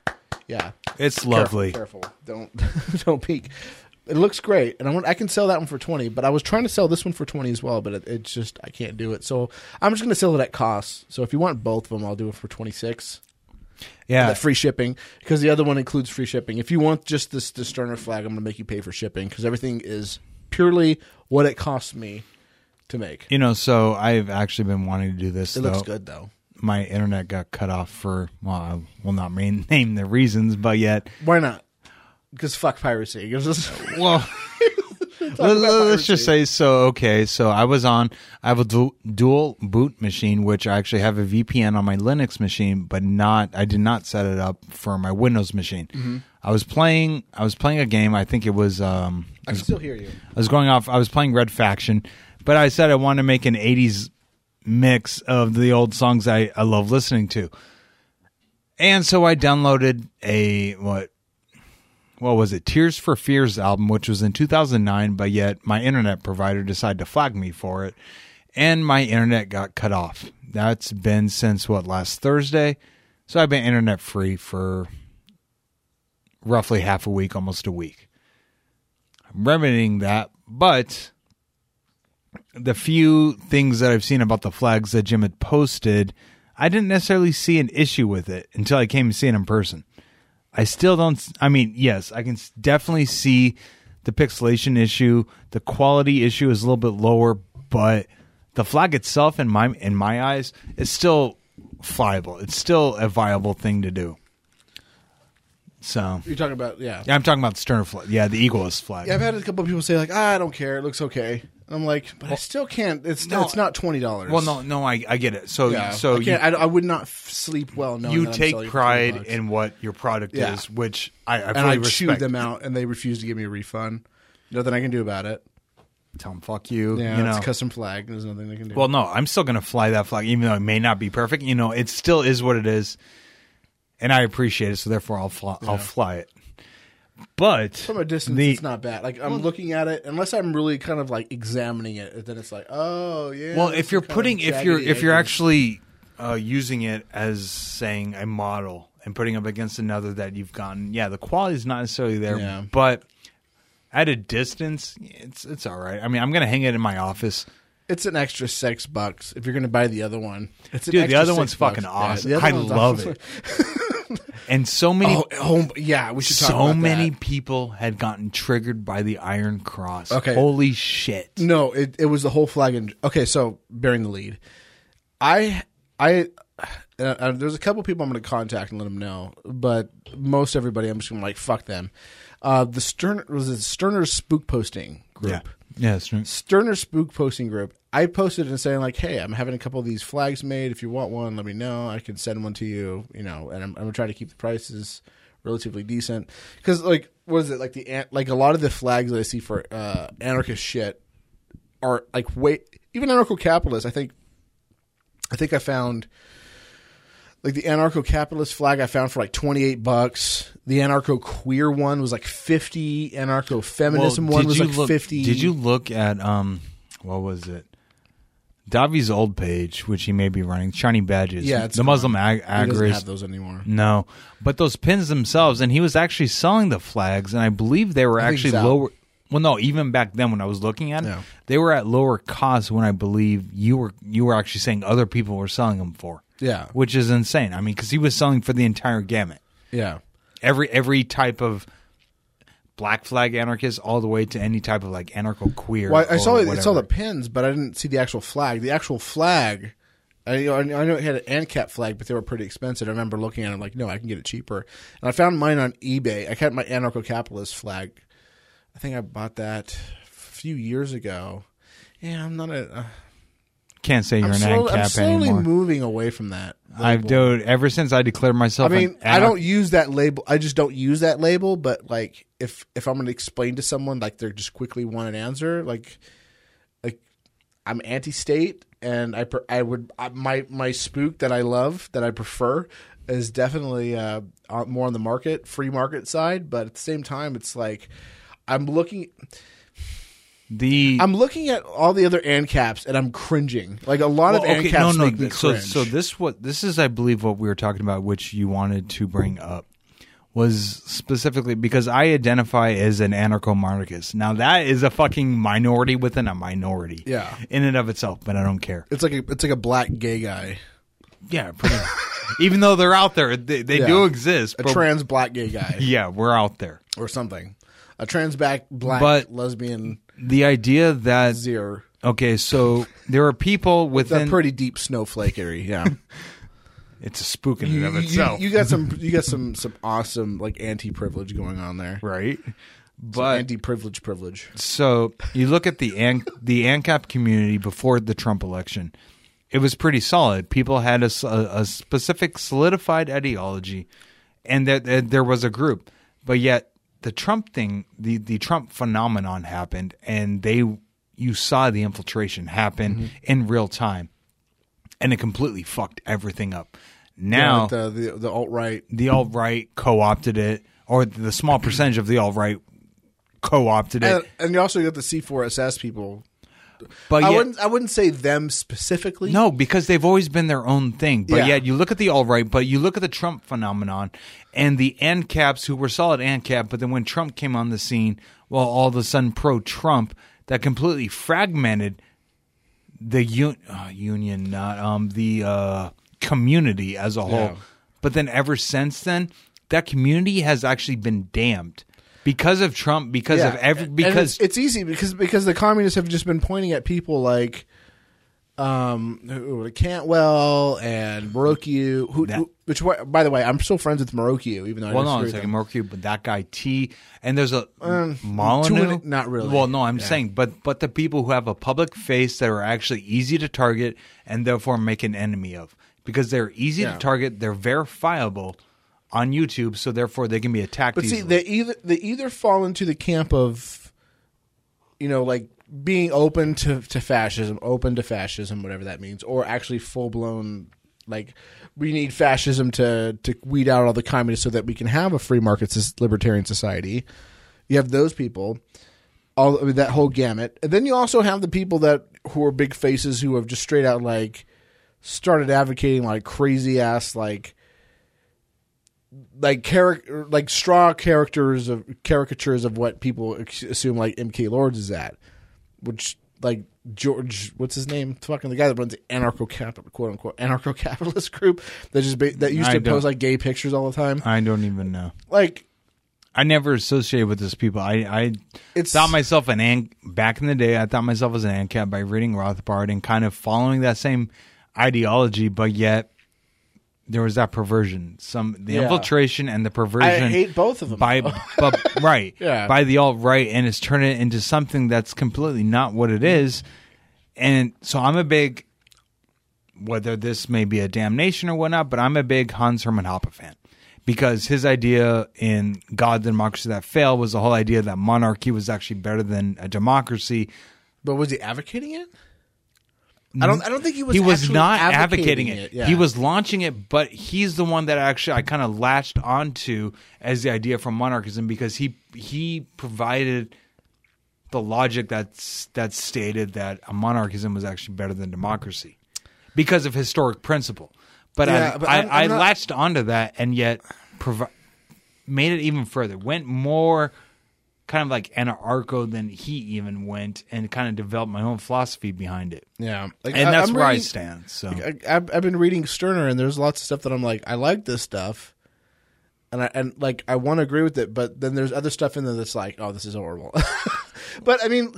yeah. It's lovely. Careful, careful. don't [laughs] don't peek. It looks great, and I want I can sell that one for twenty. But I was trying to sell this one for twenty as well, but it, it's just I can't do it. So I'm just going to sell it at cost. So if you want both of them, I'll do it for twenty six. Yeah, That free shipping because the other one includes free shipping. If you want just this the Stirner flag, I'm going to make you pay for shipping because everything is purely what it costs me to make. you know. So I've actually been wanting to do this. It though. looks good though. My internet got cut off for well, I will not [laughs] name the reasons, but yet, Why not? Because fuck piracy. [laughs] Well. [laughs] Let, us just say so. Okay, so I was on. I have a du- dual boot machine, which I actually have a VPN on my Linux machine, but not. I did not set it up for my Windows machine. I was playing. I was playing a game. I think it was. Um, I can still hear you. I was going off. I was playing Red Faction, but I said I wanted to make an '80s mix of the old songs I, I love listening to, and so I downloaded a what what was it Tears for Fears album, which was in 2009, but yet my internet provider decided to flag me for it, and my internet got cut off. That's been since what last Thursday, so I've been internet free for roughly half a week, almost a week. I'm remedying that, but the few things that I've seen about the flags that Jim had posted, I didn't necessarily see an issue with it until I came to see it in person. I still don't. I mean, yes, I can definitely see the pixelation issue. The quality issue is a little bit lower, but the flag itself, in my in my eyes, is still flyable. It's still a viable thing to do. So, You're talking about yeah. yeah, I'm talking about the Stirner flag. Yeah, the eagle is flag. Yeah, I've had a couple of people say like, ah, I don't care. It looks okay. And I'm like, but I still can't. It's No. it's not twenty dollars. Well, no, no, I, I get it. So, Yeah, so I, you, can't, I, I would not f- sleep well knowing you that I'm take for pride bucks. in what your product Yeah. is, which I, I and fully I respect. chewed them out, and they refused to give me a refund. Nothing I can do about it. Tell them fuck you. Yeah, you know. it's a custom flag. There's nothing they can do. Well, no, I'm still going to fly that flag, even though it may not be perfect. You know, it still is what it is, and I appreciate it. So therefore, I'll fly. I'll fly it. But from a distance, the- it's not bad. Like I'm looking at it, unless I'm really kind of like examining it, then it's like, oh yeah. well, if you're some kind of putting, if you're, if you're actually uh, using it as saying a model and putting up against another that you've gotten, yeah, the quality is not necessarily there, Yeah. but at a distance, it's it's all right. I mean, I'm going to hang it in my office. it's an extra six bucks if you're going to buy the other one. It's an Dude, the other six one's fucking bucks. Yeah, awesome. the other I one's love awesome. it. [laughs] And so many Oh, oh, yeah, we should talk so about many that. people had gotten triggered by the Iron Cross. Okay. Holy shit. No, it, it was the whole flag. And okay, so bearing the lead, I I uh, uh, there's a couple people I'm going to contact and let them know, but most everybody I'm just going to like fuck them. Uh, the Stern was it Stirner Spook Posting group. Yeah. Yeah, that's true. Stirner Spook Posting group. I posted and saying like, "Hey, I'm having a couple of these flags made. If you want one, let me know. I can send one to you. You know, and I'm, I'm gonna try to keep the prices relatively decent because like, what is it like the like a lot of the flags that I see for uh, anarchist shit are like wait even anarcho capitalists. I think I think I found like the anarcho capitalist flag I found for like 28 bucks. The anarcho queer one was like 50. Anarcho feminism one was like look, 50. Did you look at um what was it? Davi's old page, which he may be running, shiny badges. Yeah, it's the Muslim ag- He doesn't have those anymore. No, but those pins themselves, and he was actually selling the flags, and I believe they were I actually lower. Well, no, even back then when I was looking at it, they were at lower cost. When I believe you were you were actually saying other people were selling them for, Yeah, which is insane. I mean, because he was selling for the entire gamut, yeah. every every type of black flag anarchist, all the way to any type of like anarcho queer. Well, I, I saw it, I saw the pins, but I didn't see the actual flag. The actual flag, I, you know, I know it had an ANCAP flag, but they were pretty expensive. I remember looking at it like, no, I can get it cheaper. And I found mine on eBay. I kept my anarcho-capitalist flag. I think I bought that a few years ago. Yeah, I'm not a. Uh, Can't say you're I'm, an slowly, I'm ANCAP slowly anymore. moving away from that. I've label. dude ever since I declared myself. I myself. mean, an I don't use that label. I just don't use that label. But like, if if I'm going to explain to someone, like they're just quickly want an answer, like, like I'm anti-state, and I per, I would I, my my spook that I love that I prefer is definitely uh on- more on the market free market side. But at the same time, it's like I'm looking the I'm looking at all the other ANCAPs and I'm cringing. Like a lot of Well, ANCAPs make me so cringe. so this what this is I believe what we were talking about which you wanted to bring up was specifically because I identify as an anarcho monarchist. Now that is a fucking minority within a minority. Yeah. In and of itself, but I don't care. it's like a it's like a black gay guy, Yeah, pretty [laughs] even though they're out there, they, they Yeah. do exist. a but- trans black gay guy. [laughs] yeah, we're out there. or something. A trans back black But- lesbian The idea that zero. okay, so there are people It's a within pretty deep snowflake area. yeah. [laughs] it's a spook in and of you- itself. you got some [laughs] you got some some awesome like anti privilege going on there. right? But anti privilege privilege. So you look at the An- the ANCAP community before the Trump election. It was pretty solid. People had a specific solidified ideology, and that that there was a group. But yet the Trump thing, the the Trump phenomenon happened, and they you saw the infiltration happen mm-hmm. in real time, and it completely fucked everything up. Now the the, the alt right. the alt right co opted it, or the small percentage of the alt right co opted it. And, and you also got the C4SS people. But I yet- wouldn't I wouldn't say them specifically. No, because they've always been their own thing. But Yeah. yet you look at the all right, but you look at the Trump phenomenon and the ANCAPs who were solid ANCAP, but then when Trump came on the scene, well, all of a sudden pro Trump, that completely fragmented the un- uh, union, not um, the uh, community as a whole. Yeah. But then ever since then, that community has actually been damned because of Trump, because of every, because it's, it's easy because because the communists have just been pointing at people like um Cantwell and Morokiu, who, who which by the way I'm still friends with Morokiu even though I Well, no, disagree it's like. Mercury, but that guy T, and there's a Um, Molyneux. not really. Well, no, I'm Yeah. saying, but but the people who have a public face that are actually easy to target and therefore make an enemy of because they're easy Yeah. to target, they're verifiable on YouTube, so therefore they can be attacked. But see, easily. they either they either fall into the camp of, you know, like being open to, to fascism, open to fascism, whatever that means, or actually full blown like we need fascism to to weed out all the communists so that we can have a free market libertarian society. You have those people, all I mean, that whole gamut, and then you also have the people that who are big faces who have just straight out like started advocating like crazy ass like like character like straw characters of caricatures of what people assume like MK Lords is at, which like George, what's his name? Fucking the guy that runs the anarcho capital quote unquote anarcho capitalist group that just ba- that used I to post like gay pictures all the time. I don't even know. Like I never associated with those people. I, I It's- thought myself an an back in the day. I thought myself as an ANCAP by reading Rothbard and kind of following that same ideology, but yet there was that perversion, some the Yeah. infiltration and the perversion. I hate both of them. by, [laughs] but right, [laughs] Yeah. by the alt right, and it's turning it into something that's completely not what it is. And so I'm a big, whether this may be a damnation or whatnot, but I'm a big Hans Hermann Hoppe fan because his idea in God, the Democracy That Failed was the whole idea that monarchy was actually better than a democracy. but was he advocating it? I don't. I don't think he was. he was not advocating, it. Yeah. He was launching it, but he's the one that actually I kind of latched onto as the idea from monarchism because he he provided the logic that's that stated that a monarchism was actually better than democracy because of historic principle. But Yeah, I, but I, I'm- I I'm not- latched onto that and yet provi- made it even further. Went more kind of like anarcho than he even went, and kind of developed my own philosophy behind it. Yeah, like, And I- that's I'm where I stand. So I, I've, I've been reading Stirner, and there's lots of stuff that I'm like, I like this stuff, and I and like I want to agree with it, but then there's other stuff in there that's like, oh, this is horrible. [laughs] but I mean,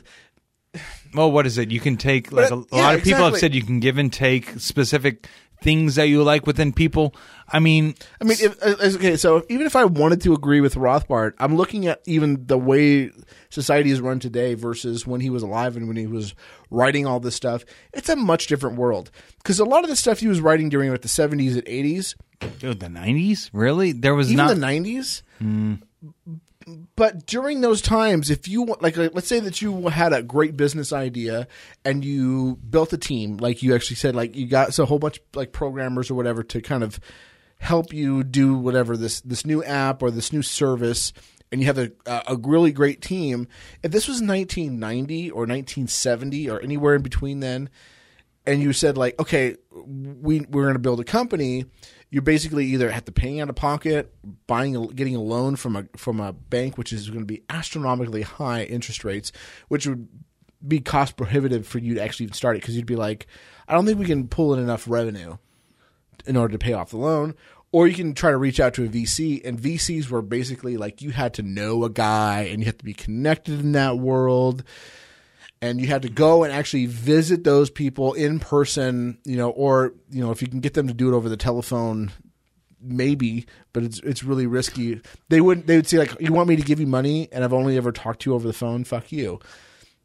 Well, what is it? You can take like But, a, a yeah, lot of people have said you can give and take specific things that you like within people. I mean, I mean, if, uh, okay, so even if I wanted to agree with Rothbard, I'm looking at even the way society is run today versus when he was alive and when he was writing all this stuff. It's a much different world because a lot of the stuff he was writing during like the 70s and 80s, dude, the nineties really there was even not. the 90s. But during those times, if you like, like, let's say that you had a great business idea and you built a team, like you actually said, like you got so a whole bunch like programmers or whatever to kind of help you do whatever this this new app or this new service, and you have a a really great team. If this was 1990 or 1970 or anywhere in between then, and you said like, okay, we we're going to build a company, you basically either have to pay out of pocket, buying, getting a loan from a from a bank, which is going to be astronomically high interest rates, which would be cost prohibitive for you to actually even start it because you'd be like, I don't think we can pull in enough revenue in order to pay off the loan. Or you can try to reach out to a VC, and VCs were basically like you had to know a guy and you had to be connected in that world and you had to go and actually visit those people in person, you know, or you know, if you can get them to do it over the telephone, maybe, but it's it's really risky. They wouldn't. they would say like, "You want me to give you money, and I've only ever talked to you over the phone? Fuck you."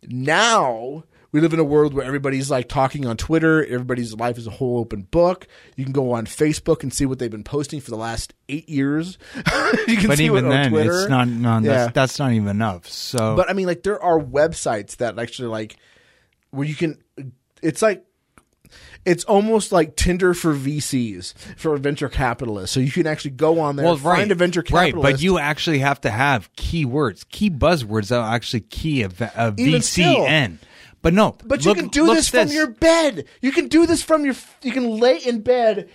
Now we live in a world where everybody's like talking on Twitter. Everybody's life is a whole open book. You can go on Facebook and see what they've been posting for the last eight years. [laughs] you can but see even what on then, Twitter. it's not. No, Yeah. that's, that's not even enough. So, But I mean, like there are websites that actually like where you can. It's like it's almost like Tinder for VCs for venture capitalists. So you can actually go on there, well, find a venture right. capitalist. But you actually have to have keywords, key buzzwords that will actually key a, a VCN. still. But no, but look- you can do this from your bed. You can do this from your. You can lay in bed.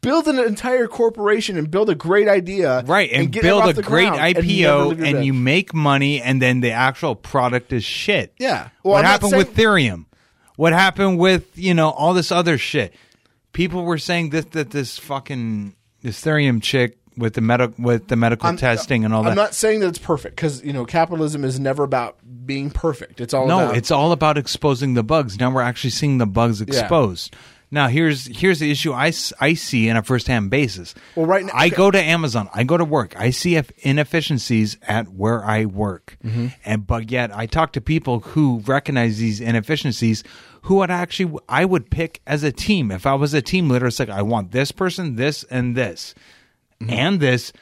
Build an entire corporation and build a great idea, right and, get build off a the great ground and IPO and, you make money and then the actual product is shit. Yeah. Well, what I'm happened with Theranos? What happened with you know all this other shit? People were saying that that this fucking this Theranos chick with the medical with the medical testing and all that. I'm not saying that it's perfect because you know capitalism is never about being perfect. It's all no, about it's all about exposing the bugs. Now we're actually seeing the bugs exposed. Now here's here's the issue I, I see in a first hand basis. Well, right now- I go to Amazon. I go to work. I see if- inefficiencies at where I work, Mm-hmm. and but yet I talk to people who recognize these inefficiencies. Who would actually I would pick as a team if I was a team leader. It's like I want this person, this, and this, Mm-hmm. and this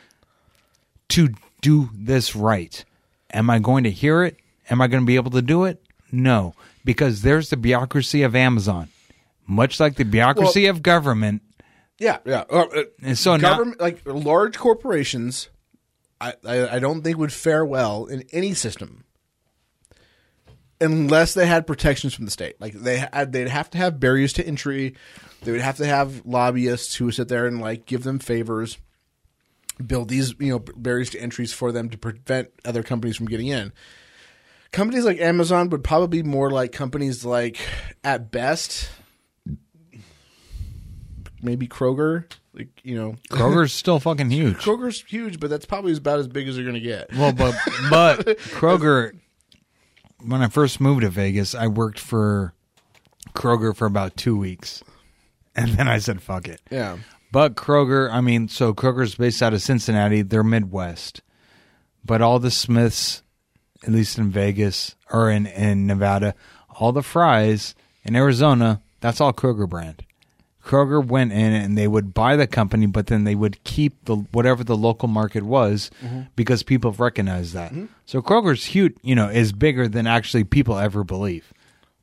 to do this right. Am I going to hear it? Am I going to be able to do it? No, because there's the bureaucracy of Amazon, much like the bureaucracy of government. Yeah, yeah. Uh, uh, And so now- government, like large corporations, I, I I don't think would fare well in any system unless they had protections from the state. Like they had, they'd have to have barriers to entry. They would have to have lobbyists who would sit there and like give them favors, build these you know barriers to entries for them to prevent other companies from getting in. Companies like Amazon would probably be more like companies like, at best, maybe Kroger. Like you know, Kroger's [laughs] still fucking huge. Kroger's huge, but that's probably about as big as they're going to get. Well, but but [laughs] Kroger. When I first moved to Vegas, I worked for Kroger for about two weeks, and then I said, "Fuck it." Yeah. But Kroger, I mean, so Kroger's based out of Cincinnati. They're Midwest, but all the Smiths, at least in Vegas or in in Nevada, all the Fry's in Arizona, that's all Kroger brand. Kroger went in and they would buy the company, but then they would keep the whatever the local market was mm-hmm. because people have recognized that. Mm-hmm. So Kroger's huge, you know, is bigger than actually people ever believe.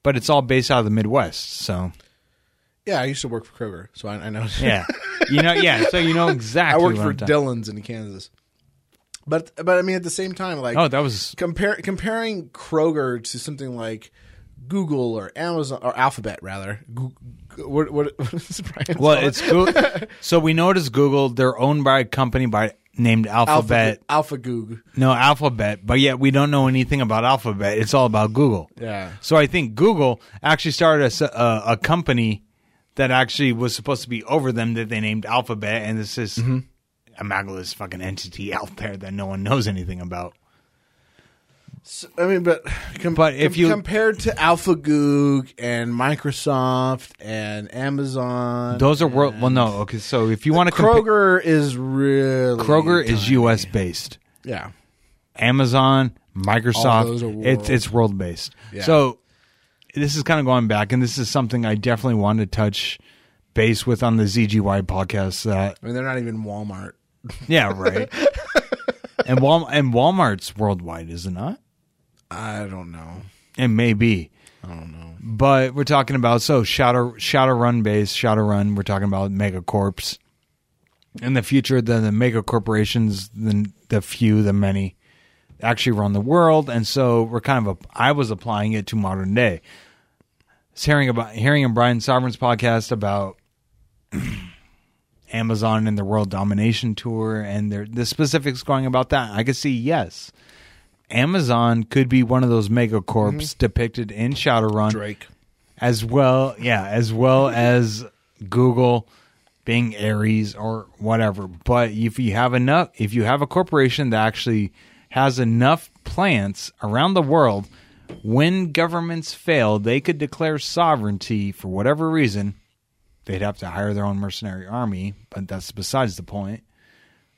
But it's all based out of the Midwest, so Yeah, I used to work for Kroger, so I, I know. yeah, you know, yeah. So you know [laughs] exactly. I worked for Dillon's in Kansas. But but I mean, at the same time, like Oh, that was compare comparing Kroger to something like Google or Amazon or Alphabet rather. What what, [laughs] what is Brian's well. It's it? Google. [laughs] so we know it is Google. They're owned by a company by named Alphabet. Alpha Goog. No, Alphabet. But yet we don't know anything about Alphabet. It's all about Google. Yeah. So I think Google actually started a company that actually was supposed to be over them that they named Alphabet, and this is Mm-hmm. a magulous fucking entity [laughs] out there that no one knows anything about. So, I mean, but com- But if com- you- compared to AlphaGoog and Microsoft and Amazon, Those are world. Well, no. Okay, so if you want to Kroger is really Kroger is. U.S. based. Yeah, Amazon, Microsoft, are it's world. it's world based. Yeah. So this is kind of going back, and this is something I definitely wanted to touch base with on the ZGY podcast. That I mean they're not even Walmart. yeah, right. [laughs] and Wal and Walmart's worldwide, is it not? I don't know. It may be. I don't know. But we're talking about so Shadow Shadowrun base, Shadowrun. We're talking about megacorps. In the future, the, the mega corporations, the the few, the many, actually run the world, and so we're kind of a, I was applying it to modern day. Hearing about hearing in Brian Sovereign's podcast about [clears throat] Amazon and the world domination tour and their the specifics going about that. I could see yes. Amazon could be one of those megacorps mm-hmm. depicted in Shadowrun Drake. as well yeah as well mm-hmm. as google being Ares or whatever but if you have enough if you have a corporation that actually has enough plants around the world when governments fail they could declare sovereignty for whatever reason they'd have to hire their own mercenary army but that's besides the point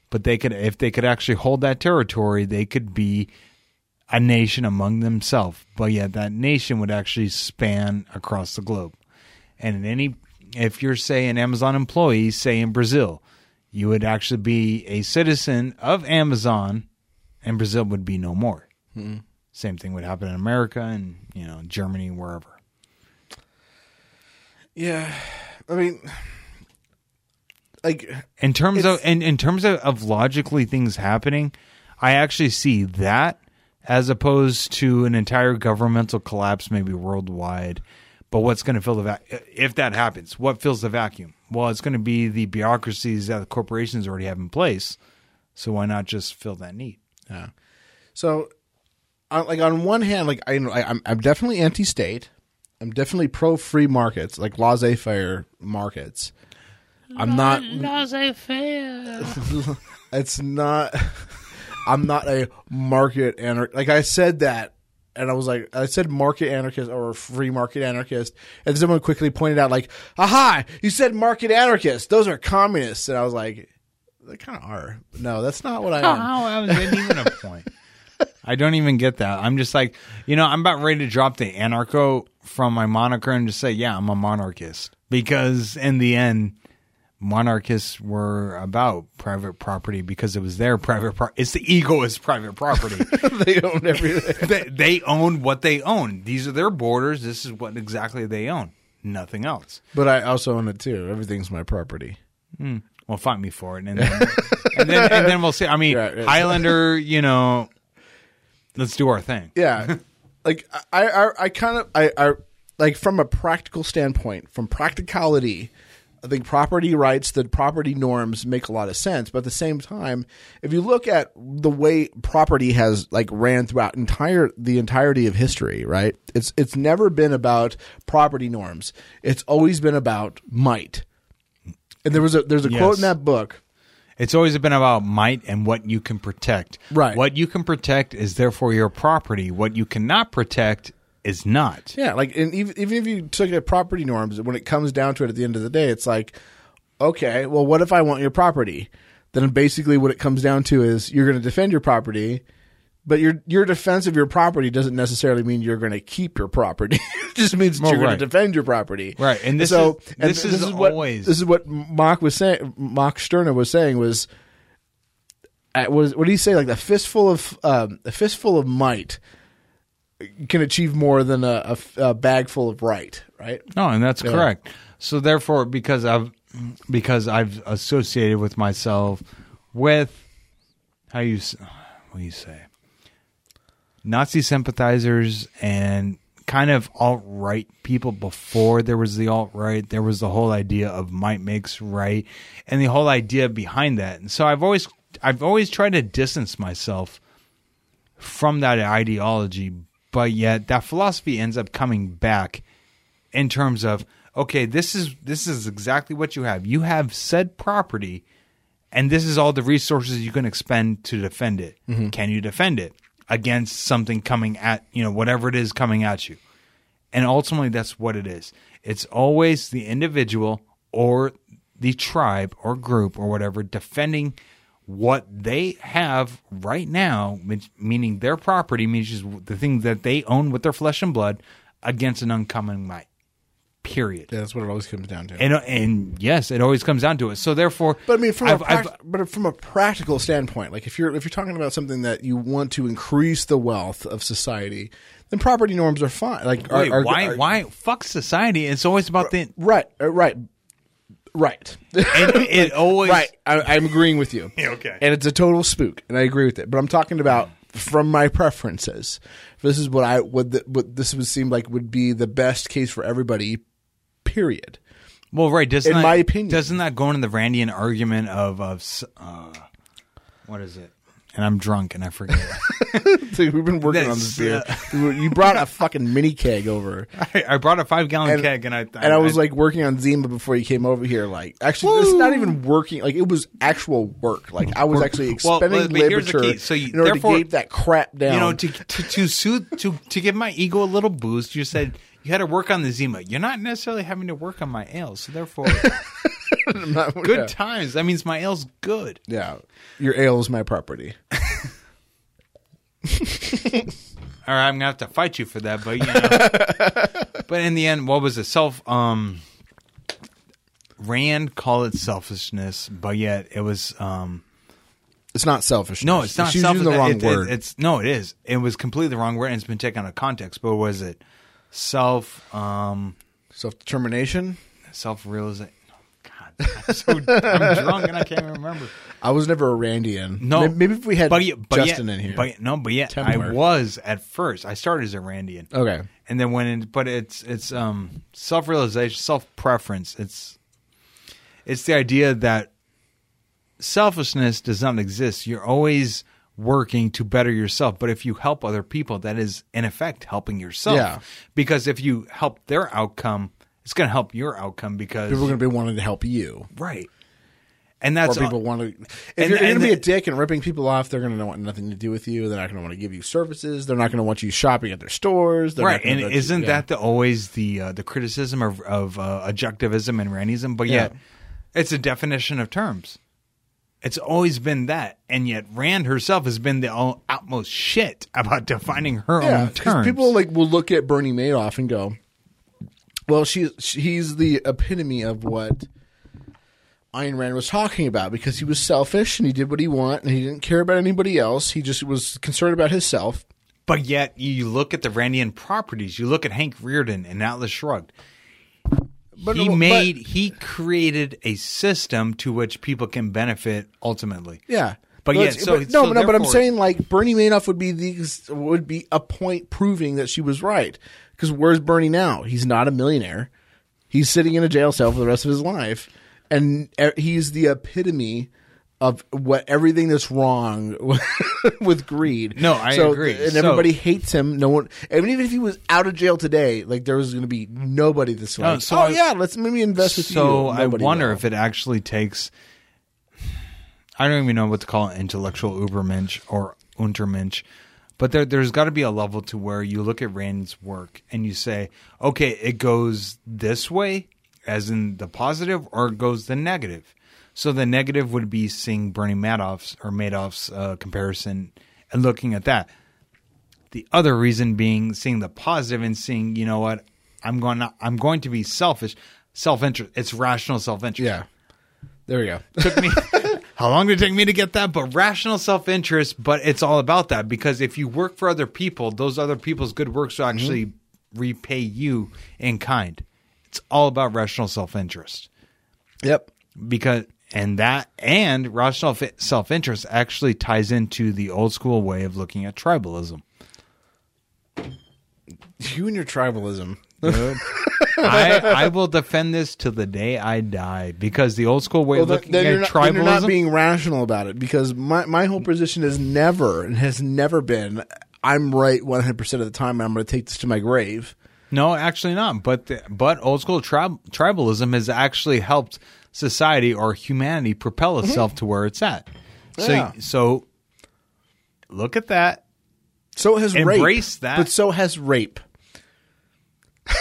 but they could if they could actually hold that territory they could be a nation among themselves, but yet that nation would actually span across the globe. And in any, if you're say an Amazon employee, say in Brazil, you would actually be a citizen of Amazon, and Brazil would be no more. Hmm. Same thing would happen in America and you know Germany, wherever. Yeah, I mean, like In terms of in, in terms of, of logically things happening, I actually see that as opposed to an entire governmental collapse, maybe worldwide. But what's going to fill the va- if that happens? What fills the vacuum? Well, it's going to be the bureaucracies that the corporations already have in place. So why not just fill that need? Yeah. So, on, like on one hand, like I, I I'm I'm definitely anti-state. I'm definitely pro free markets, like laissez-faire markets. I'm not. Laissez-faire. [laughs] It's not. [laughs] I'm not a market anarchist. Like I said that, and I was like, I said market anarchist or free market anarchist, and someone quickly pointed out, like, "Aha! You said market anarchist. Those are communists." And I was like, "They kind of are." No, that's not what I am. How I wasn't even a point. [laughs] I don't even get that. I'm just like, you know, I'm about ready to drop the anarcho from my moniker and just say, yeah, I'm a monarchist. Because in the end, monarchists were about private property because it was their private pro- It's the egoist private property. [laughs] they own [laughs] everything. they, they own what they own. These are their borders. This is what exactly they own. Nothing else. But I also own it too. Everything's my property. Hmm. Well, fight me for it, and then and then, and then we'll see. I mean, [laughs] Right, right. Highlander, you know, let's do our thing. Yeah, [laughs] like I, I, I kind of, I, I, like from a practical standpoint, from practicality, I think property rights, the property norms make a lot of sense. But at the same time, if you look at the way property has like ran throughout entire the entirety of history, right? It's it's never been about property norms. It's always been about might. And there was a there's a quote in that book. It's always been about might and what you can protect. Right. What you can protect is therefore your property. What you cannot protect is not. Yeah, like and even even if you took at property norms, when it comes down to it, at the end of the day, it's like, okay, well, what if I want your property? Then basically, what it comes down to is you're going to defend your property, but your your defense of your property doesn't necessarily mean you're going to keep your property. [laughs] it just means you're going to defend your property. Right, and this so is- and this th- is what always- this is what Max was saying. Max Stirner was saying was. uh, Was what did he say? Like a fistful of um, a fistful of might can achieve more than a a bag full of right, right? No, and that's correct. So therefore, because I've because I've associated with myself with how you what do you say Nazi sympathizers and kind of alt right people before there was the alt right. There was the whole idea of might makes right, and the whole idea behind that. And so I've always I've always tried to distance myself from that ideology, but yet that philosophy ends up coming back in terms of okay, this is this is exactly what you have. You have said property, and this is all the resources you can expend to defend it. Mm-hmm. Can you defend it against something coming at you know whatever it is coming at you? And ultimately, that's what it is. It's always the individual or the tribe or group or whatever defending what they have right now, meaning their property, means the thing that they own with their flesh and blood, against an oncoming might. Period. Yeah, that's what it always comes down to. And and yes, it always comes down to it. So therefore, But I mean, from I've- a I've- but from a practical standpoint, like if you're if you're talking about something that you want to increase the wealth of society, then property norms are fine. Like, are, wait, are- why are- why fuck society? It's always about the Right, uh, right, right, and it [laughs] always right. I, I'm agreeing with you. [laughs] Okay. and it's a total spook, and I agree with it. But I'm talking about from my preferences. This is what I would what this would seem like would be the best case for everybody. Period. Well, right. Doesn't In that, my opinion. doesn't that go into the Randian argument of of uh, what is it? And I'm drunk and I forget. [laughs] Dude, we've been working on this beer. you brought a fucking mini keg over. I, I brought a five gallon and, keg and I and I was like working on Zima before you came over here. Like, actually, it's not even working. Like, it was actual work. Like, I was actually expending here's the. So you- in order to keep that crap down. you know to to to soothe to to give my ego a little boost. You said you had to work on the Zima. You're not necessarily having to work on my ale, so therefore, [laughs] not- good yeah. times. That means my ale's good. Yeah, your ale is my property. [laughs] All right, I'm gonna have to fight you for that, but you know. [laughs] but in the end, what was it? Self. Um, Rand called it selfishness, but yet it was. Um, It's not selfish. no, it's not She's selfish. using the wrong It- it- word. it's no, it is. It was completely the wrong word, and it's been taken out of context. But was it self? Um, Self determination. self realization. God, I'm so I'm drunk and I can't remember. I was never a Randian. No, maybe if we had but yet, but Justin in here. But no, but yeah, I was at first. I started as a Randian, okay, and then went in. But it's it's um self realization, self preference. It's it's the idea that selfishness does not exist. You're always working to better yourself. But if you help other people, that is in effect helping yourself. Yeah. Because if you help their outcome, it's going to help your outcome because people are going to be wanting to help you. right. And Or that's people want to. If and- you're going to be a dick and ripping people off, they're going to want nothing to do with you. They're not going to want to give you services. They're not going to want you shopping at their stores. They're right. And isn't yeah. that the always the uh, the criticism of of uh, objectivism and Randism? But yet, Yeah. it's a definition of terms. It's always been that, and yet Rand herself has been the all, utmost shit about defining her Yeah, own terms. people like will look at Bernie Madoff and go, "Well, she's he's the epitome of what Ayn Rand was talking about because he was selfish and he did what he want and he didn't care about anybody else. He just was concerned about himself." But yet, you look at the Randian properties. You look at Hank Rearden and Atlas Shrugged. But he but- made, he created a system to which people can benefit ultimately. yeah. But it's- yet, so- no, so no, but I'm saying like Bernie Madoff would be the would be a point proving that she was right. Because where's Bernie now? He's not a millionaire. He's sitting in a jail cell for the rest of his life, and uh, he's the epitome of what everything that's wrong [laughs] with greed. No, I So- agree. And So- everybody hates him. No one, and even if he was out of jail today, like there was going to be nobody that's like, so oh I- yeah, let's maybe invest with you. So I wonder will. if it actually takes. I don't even know what to call it, intellectual Ubermensch or Untermensch, but there, there's got to be a level to where you look at Rand's work and you say, okay, it goes this way, as in the positive, or it goes the negative. So the negative would be seeing Bernie Madoff's or Madoff's uh, comparison and looking at that. The other reason being seeing the positive and seeing, you know what, I'm going to, I'm going to be selfish, self interest. It's rational self interest. yeah, there we go. [laughs] Took me [laughs] how long did it take me to get that? But rational self interest, but it's all about that because if you work for other people, those other people's good works will actually repay you in kind. It's all about rational self interest yep. because and that and rational self interest actually ties into the old school way of looking at tribalism. You and your tribalism. [laughs] I, I will defend this to the day I die because the old school way Well, of looking then at you're, not, then you're not being rational about it because my, my whole position is never and has never been I'm right 100% of the time and I'm going to take this to my grave. no, actually not. But the, but old school trib- tribalism has actually helped society or humanity propel mm-hmm. itself to where it's at. So Yeah. so look at that. So has Embrace rape. that. But so has rape. [laughs]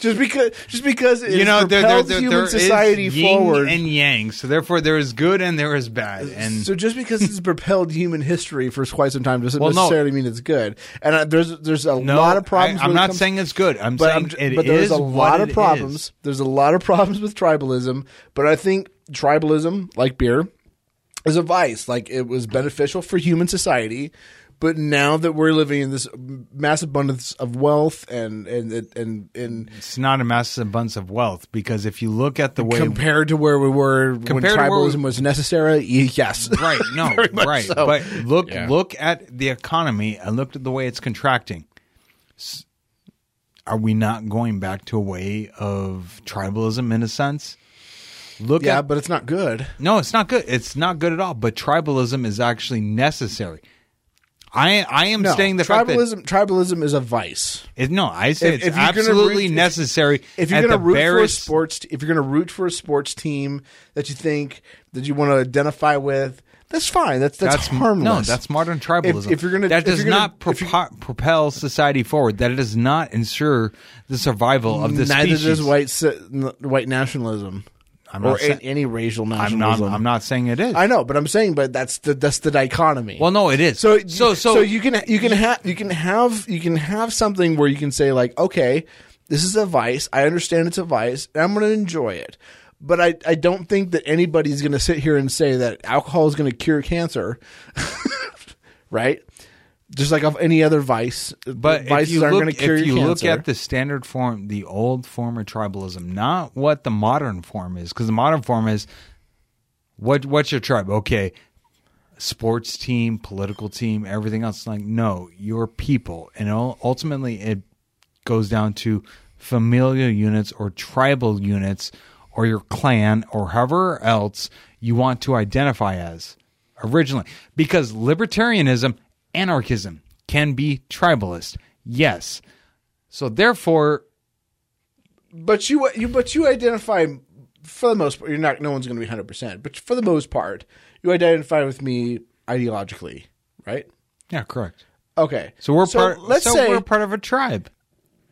just because just because it you know, there, there, propelled there, human there society yin forward and yang. So therefore, there is good and there is bad. And so just because it's [laughs] propelled human history for quite some time doesn't Well, no. necessarily mean it's good. And uh, there's there's a no, lot of problems. I, am not saying it's good. I'm but, saying I'm it but there's a lot of problems. is. There's a lot of problems with tribalism, but I think tribalism, like beer, is a vice. Like it was beneficial for human society, but now that we're living in this mass abundance of wealth and and and and, and It's not a mass abundance of wealth because if you look at the way compared to where we were when Compared to where tribalism we- was necessary, yes, right [laughs] no right so. but look Yeah. look at the economy and look at the way it's contracting are we not going back to a way of tribalism in a sense look yeah, at but it's not good. no it's not good it's not good at all but tribalism is actually necessary i i am No, stating the fact that tribalism tribalism is a vice. it, no i say If- it's if absolutely root- necessary if you're going to root for a sports, if you're going to root for a sports team that you think that you want to identify with, that's fine. That's that's, That's harmless. No, that's modern tribalism. if you're gonna- that does gonna- not propo- propel society forward. That does not ensure the survival of this. Neither species. does white white nationalism I'm or not sa- any racial I'm nationalism. not. I'm not saying it is. I know, but I'm saying, but that's the that's the dichotomy. well, no, it is. So so so, you can you can have you can have you can have something where you can say like, okay, this is a vice. I understand it's a vice, and I'm going to enjoy it. But I, I don't think that anybody's going to sit here and say that alcohol is going to cure cancer, [laughs] right? Just like of any other vice, But vices aren't going to cure if you look at the standard form, the old form of tribalism, not what the modern form is, because the modern form is what what's your tribe? Okay, sports team, political team, everything else. Like no, your people, and ultimately it goes down to familial units or tribal units or your clan or however else you want to identify as originally. Because libertarianism, anarchism can be tribalist. Yes. So therefore, But you you but you identify for the most part. You're not. No one's going to be hundred percent. But for the most part, you identify with me ideologically, right? yeah, correct. Okay. So we're part. Let's so say we're part of a tribe.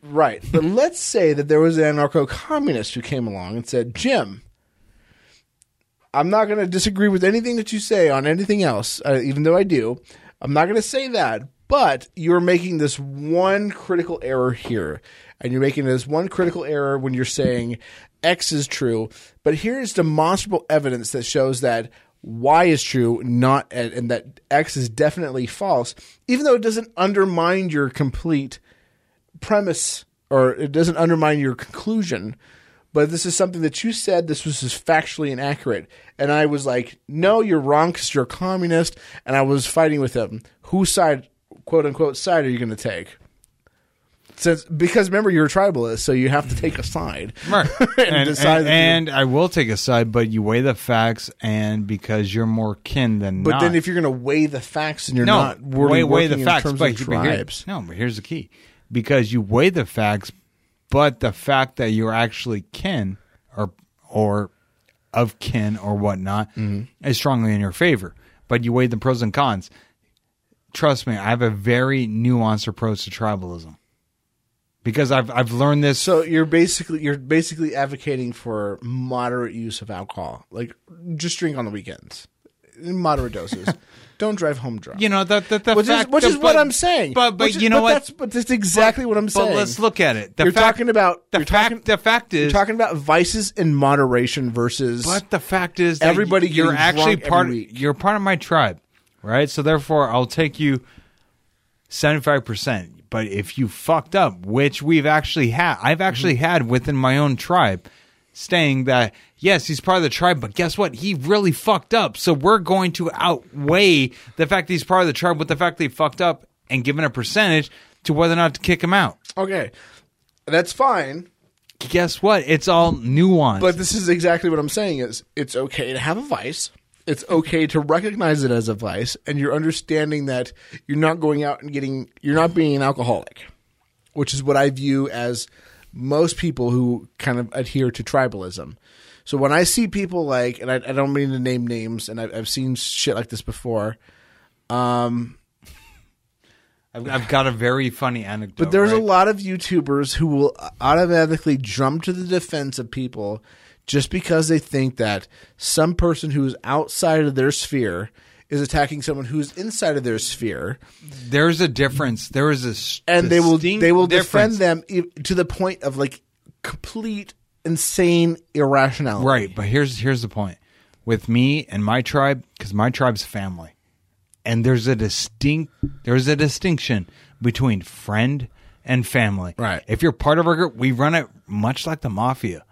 right, but [laughs] let's say that there was an anarcho-communist who came along and said, "Jim, I'm not going to disagree with anything that you say on anything else, uh, even though I do. I'm not going to say that, but you're making this one critical error here, and you're making this one critical error when you're saying X is true, but here's demonstrable evidence that shows that." Y is true, not and that X is definitely false, even though it doesn't undermine your complete premise or it doesn't undermine your conclusion but this is something that you said this was just factually inaccurate. And i was like no you're wrong because you're a communist. And i was fighting with him whose side quote unquote side are you going to take? Since because remember you're a tribalist so you have to take a side. Right. [laughs] and, and, decide and, and I will take a side, but you weigh the facts, and because you're more kin than but not. then if you're going to weigh the facts and you're no, not really weigh, weigh the in facts, terms but, of but here- tribes. no, but here's the key: because you weigh the facts, but the fact that you're actually kin or or of kin or whatnot Mm-hmm. is strongly in your favor. But you weigh the pros and cons. Trust me, I have a very nuanced approach to tribalism because I've I've learned this. So you're basically you're basically advocating for moderate use of alcohol, like just drink on the weekends, in moderate doses. [laughs] Don't drive home drunk. you know that the, the which fact, is which the- is what but- I'm saying. But but Which is- you know but what? That's, but that's exactly what I'm but saying. let's look at it. The you're fact, talking about the you're fact. talking, the fact is you're talking about vices in moderation versus. But the fact is, that Everybody you're actually part. week. You're part of my tribe, right? So therefore, I'll take you seventy five percent. But if you fucked up, which we've actually had, I've actually Mm-hmm. had within my own tribe, saying that yes, he's part of the tribe, but guess what? He really fucked up. So we're going to outweigh the fact that he's part of the tribe with the fact that he fucked up and given a percentage to whether or not to kick him out. Okay, that's fine. Guess what? It's all nuanced. But this is exactly what I'm saying is it's okay to have a vice. It's okay to recognize it as a vice and you're understanding that you're not going out and getting you're not being an alcoholic, which is what I view as most people who kind of adhere to tribalism. So when I see people like, and I, I don't mean to name names, and I've, I've seen shit like this before, um, I've, I've got a very funny anecdote. But there's a lot of YouTubers who will automatically jump to the defense of people just because they think that some person who is outside of their sphere is attacking someone who's inside of their sphere, There's a difference. There is a and they will they will difference. defend them to the point of like complete insane irrationality. Right, but here's here's the point. With me and my tribe, because my tribe's family, and there's a distinct there's a distinction between friend and family. Right. If you're part of our group, we run it much like the mafia.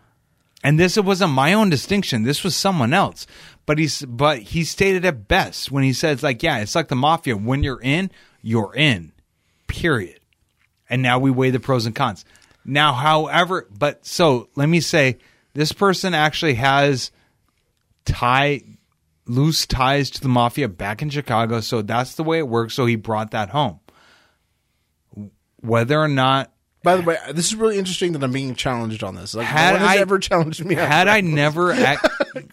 And this wasn't my own distinction. This was someone else. But he's but he stated it best when he says like, yeah, it's like the mafia. When you're in, you're in. Period. And now we weigh the pros and cons. Now, however, but so let me say this person actually has tie loose ties to the mafia back in Chicago, so that's the way it works. So he brought that home. Whether or not By the way, this is really interesting that I'm being challenged on this. Like, Had no one has I- ever challenged me. had I never [laughs] ac-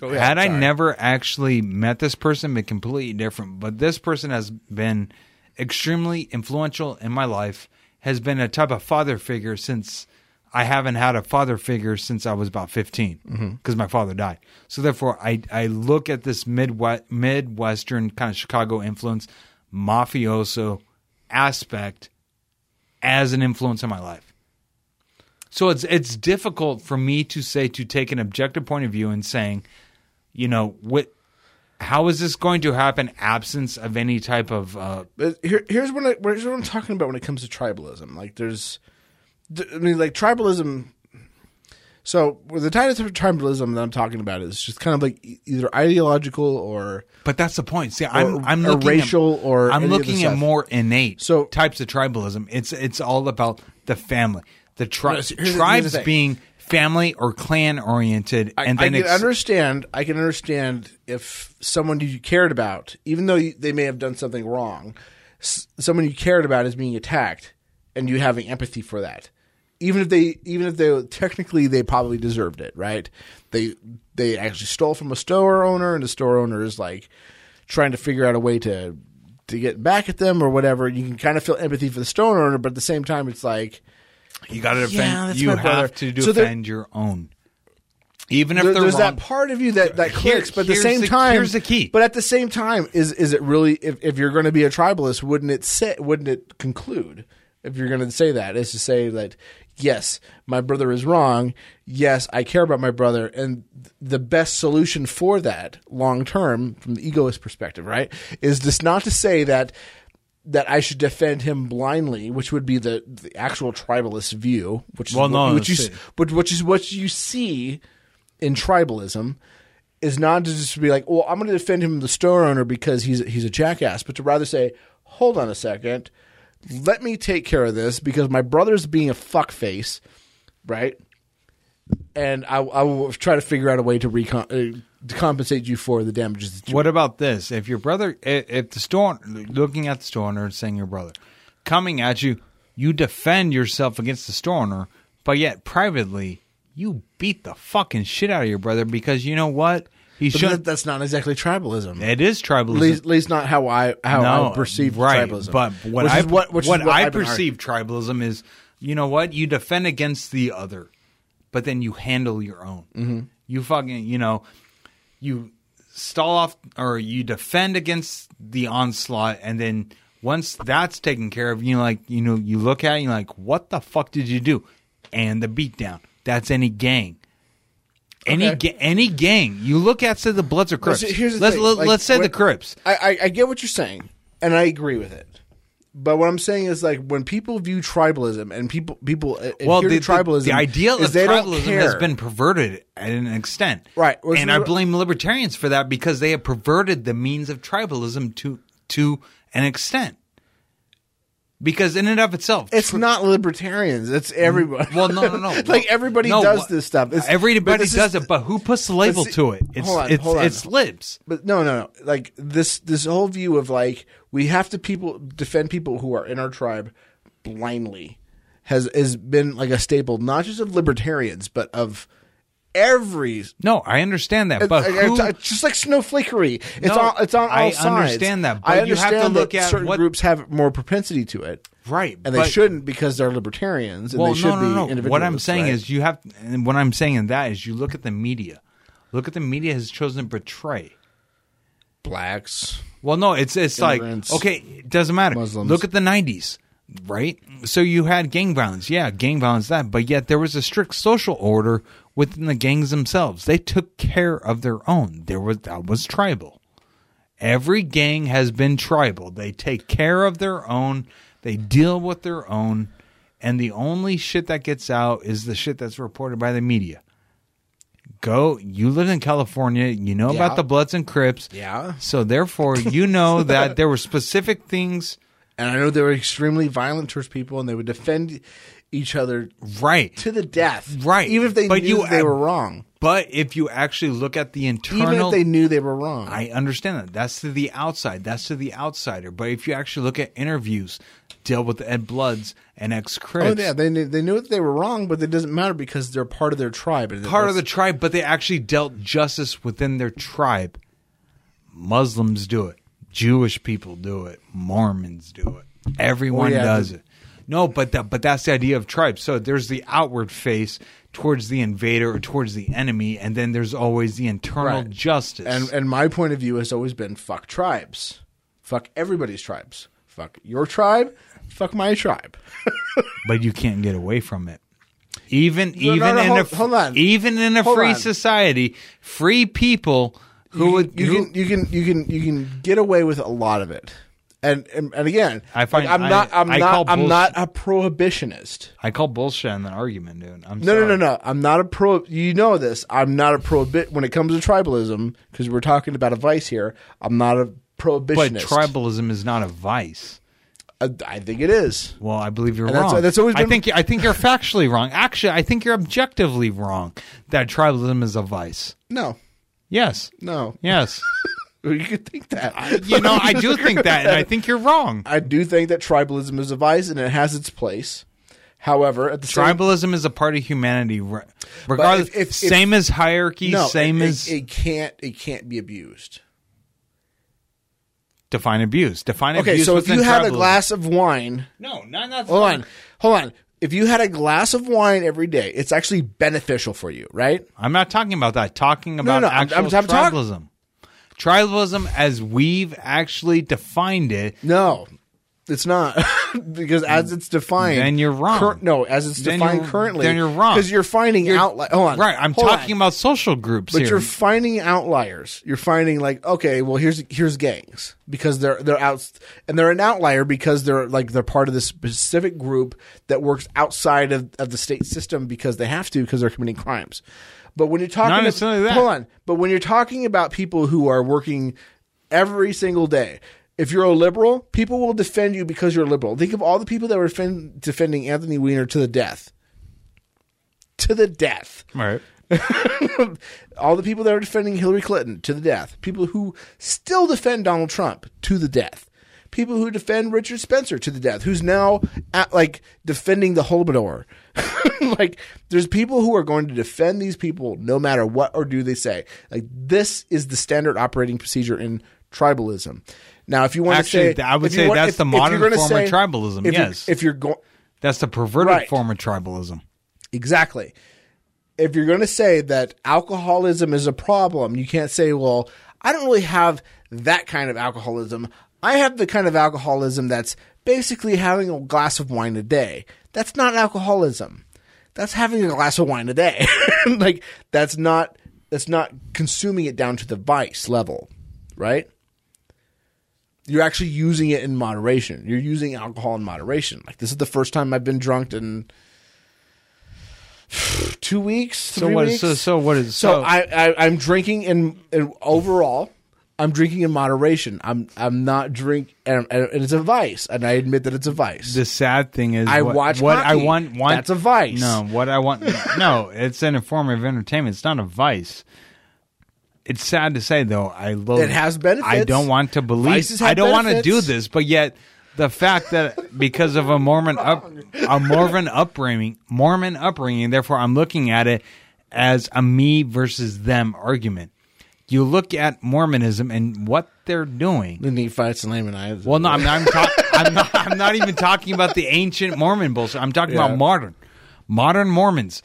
ahead, had I never actually met this person, been completely different. But this person has been extremely influential in my life. Has been a type of father figure since I haven't had a father figure since I was about fifteen mm-hmm. because my father died. So therefore, I I look at this midwest midwestern kind of Chicago influence, mafioso aspect as an influence in my life. So it's it's difficult for me to say to take an objective point of view and saying, you know, what how is this going to happen absence of any type of uh, here, here's what I, here's what I'm talking about when it comes to tribalism. Like, there's, I mean, like tribalism. So, the type of tribalism that I'm talking about is just kind of like either ideological or but that's the point. See, I'm I'm or looking racial at, or I'm any of the looking at stuff. more innate So- types of tribalism. It's it's all about the family. The tri- here's the- here's the tribes being family or clan oriented, I, and I then can ex- understand. I can understand if someone you cared about, even though you, they may have done something wrong, s- someone you cared about is being attacked, and you having empathy for that. Even if they, even if they technically they probably deserved it, right? They they actually stole from a store owner, and the store owner is like trying to figure out a way to to get back at them or whatever. You can kind of feel empathy for the store owner, but at the same time, it's like you got to defend. Yeah, you have brother. to So defend your own, even if there- they're there's wrong. that part of you that that Here- clicks, but at the same the- time, here's the key. But at the same time, is is it really? If, if you're going to be a tribalist, wouldn't it say? Wouldn't it conclude? If you're going to say that, is to say that yes, my brother is wrong. Yes, I care about my brother, and the best solution for that, long term, from the egoist perspective, right, is just not to say that that I should defend him blindly, which would be the, the actual tribalist view, which is Well, what, no, which you, see- but which is what you see in tribalism is not to just be like, well, I'm going to defend him, the store owner, because he's he's a jackass, but to rather say, hold on a second, let me take care of this because my brother's being a fuckface, right? And I, I will try to figure out a way to, recon- uh, to compensate you for the damages. What about this? If your brother, if the store, looking at the store owner and saying your brother coming at you, you defend yourself against the store owner, but yet privately you beat the fucking shit out of your brother because you know what he But should. that, that's not exactly tribalism. It is tribalism. At least, at least not how I how no, I perceive right, tribalism. But what which I what, what what I I've perceive tribalism is, you know what? You defend against the other, but then you handle your own. Mm-hmm. You fucking, you know, you stall off or you defend against the onslaught, and then once that's taken care of, you like, you know, you look at it, and you're like, what the fuck did you do? And the beatdown. That's any gang. Any Okay. ga- any gang. You look at say the Bloods or Crips. see, here's the let's thing, let, like, let's say the Crips. I, I, I get what you're saying, and I agree with it. But what I'm saying is like when people view tribalism and people people uh, well, the, tribalism, the, the ideal is of tribalism has been perverted at an extent, Right. Well, And so- I blame libertarians for that because they have perverted the means of tribalism to to an extent. Because in and of itself, It's not libertarians. It's mm, everybody. Well, no, no, no. [laughs] like everybody No, does this stuff. It's, everybody this is- does it, but who puts the label see- to it? It's hold on, it's, hold on. it's libs. But no, no, no. Like this, this whole view of like we have to people defend people who are in our tribe blindly has has been like a staple, not just of libertarians, but of every. No, I understand that, but it's, who? it's just like snowflakery. It's No, on. It's on all I sides. understand that, I but you have to look at certain what- groups have more propensity to it, right, and they but- shouldn't because they're libertarians and Well, they should no, no, be. What I'm saying right? is you have, and what I'm saying in that is you look at the media. Look at the media has chosen to portray. blacks. Well, no, it's it's like okay, it doesn't matter. Muslims. Look at the '90s, right? So you had gang violence, yeah, gang violence that, but yet there was a strict social order within the gangs themselves. They took care of their own. There was that was tribal. Every gang has been tribal. They take care of their own. They deal with their own, and the only shit that gets out is the shit that's reported by the media. Go. You live in California. You know Yeah. about the Bloods and Crips. Yeah. So therefore, you know [laughs] that there were specific things, And I know they were extremely violent towards people, and they would defend each other right? to the death, Right. Even if they But knew you- they were wrong, But if you actually look at the internal, even if they knew they were wrong. I understand that. That's to the outside. That's to the outsider. But if you actually look at interviews, deal with Ed Bloods and ex Crips, oh yeah, they knew they knew that they were wrong, but it doesn't matter because they're part of their tribe. part of the tribe, but they actually dealt justice within their tribe. Muslims do it. Jewish people do it. Mormons do it. Everyone Well, yeah, does it. No, but that, but that's the idea of tribe. So there's the outward face towards the invader or towards the enemy, and then there's always the internal Right. justice. and and my point of view has always been fuck tribes, fuck everybody's tribes, fuck your tribe, fuck my tribe. [laughs] but you can't get away from it. Even no, even no, in hold- a hold on. even in a Hold free on. society, free people who you, would you who- can you can you can you can get away with a lot of it. And and, and again, I find- like, I'm I- not I'm I not I'm bullshit- not a prohibitionist. I call bullshit on that argument, dude. I'm No, no, sorry. no, no. I'm not a pro. You know this. I'm not a prohibit when it comes to tribalism because we're talking about a vice here. I'm not a prohibitionist. But tribalism is not a vice. I, I think it is. Well, I believe you're And that's- wrong. that's always been... I think I think you're factually wrong. Actually, I think you're objectively wrong that tribalism is a vice. No, Yes. no. Yes. [laughs] You could think that. you know, I do think that, and I [laughs] think you're wrong. I do think that tribalism is a vice and it has its place. However, at the same Tribalism is a part of humanity, re- regardless. if- if- if- same as hierarchy, no, same it, as it, it can't it can't be abused. define abuse. Define Okay, abuse. Okay, so if you had a glass of wine, no, not not. hold on, hold on. If you had a glass of wine every day, it's actually beneficial for you, right? I'm not talking about that. Talking about no, I'm- actual I'm- I'm talk- tribalism. as we've actually defined it, No, it's not [laughs] because as it's defined, Then you're wrong. no, as it's Then defined currently, then you're wrong. because you're finding outliers. Hold on, right? I'm hold talking on. about social groups But here. you're finding outliers. You're finding like, okay, well here's here's gangs because they're they're out and they're an outlier because they're like they're part of this specific group that works outside of, of the state system because they have to because they're committing crimes. But when you're talking, Not that. hold on. But when you're talking about people who are working every single day, if you're a liberal, people will defend you because you're a liberal. Think of all the people that were defend, defending Anthony Weiner to the death, to the death right. [laughs] all the people that are defending Hillary Clinton to the death, people who still defend Donald Trump to the death, people who defend Richard Spencer to the death, who's now at, like defending the Holodomor. [laughs] like there's people who are going to defend these people no matter what or do they say. Like this is the standard operating procedure in tribalism. Now, if you want Actually, to say, I would say want- that's if- the modern form of tribalism, If you're- yes. if you're going That's the perverted Right. form of tribalism. Exactly. If you're going to say that alcoholism is a problem, you can't say, well, I don't really have that kind of alcoholism. I have the kind of alcoholism that's basically having a glass of wine a day. That's not alcoholism. That's having a glass of wine a day. [laughs] like that's not that's not consuming it down to the vice level, right? you're actually using it in moderation. You're using alcohol in moderation. Like this is the first time I've been drunk in [sighs] two weeks. So what? Weeks. So so what is So so? I, I I'm drinking in, in overall. I'm drinking in moderation. I'm I'm not drink and, and it's a vice, and I admit that it's a vice. the sad thing is, I what, watch what I want. want That's a vice. No, what I want. no, it's an informative entertainment. It's not a vice. It's sad to say though. I love. It has benefits. I don't want to believe. I don't want to do this, but yet the fact that because of a Mormon up, a Mormon upbringing, Mormon upbringing, therefore I'm looking at it as a me versus them argument. You look at Mormonism and what they're doing. the Nephites and Lamanites. Well, no, I'm not. I'm, I'm not. [laughs] I'm not even talking about the ancient Mormon bullshit. I'm talking Yeah. about modern, modern Mormons.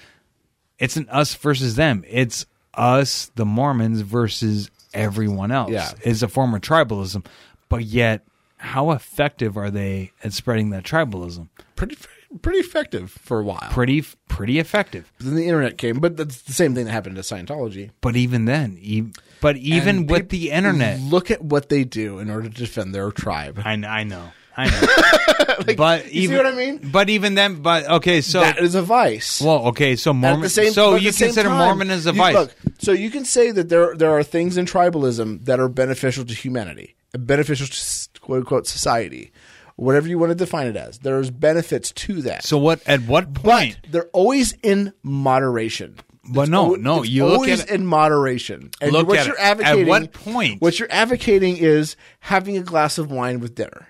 It's an us versus them. It's us, the Mormons, versus everyone else. Yeah. It's a form of tribalism, but yet, how effective are they at spreading that tribalism? pretty pretty effective for a while. Pretty, pretty effective. Then the internet came, but that's the same thing that happened to Scientology. But even then, e- but even And with the internet, look at what they do in order to defend their tribe. I, kn- I know, I [laughs] know. but you see even, what I mean? But even then, but okay, so that is a vice. Well, okay, so Mormon. so but at you the same consider time, Mormon as a you- vice? Look, so you can say that there there are things in tribalism that are beneficial to humanity, beneficial to s- quote unquote society, whatever you want to define it as. There's benefits to that. so what? At what but point? they're always in moderation. But no, no, you look always at it- in moderation. And Look what at you're it. At what point? What you're advocating is having a glass of wine with dinner,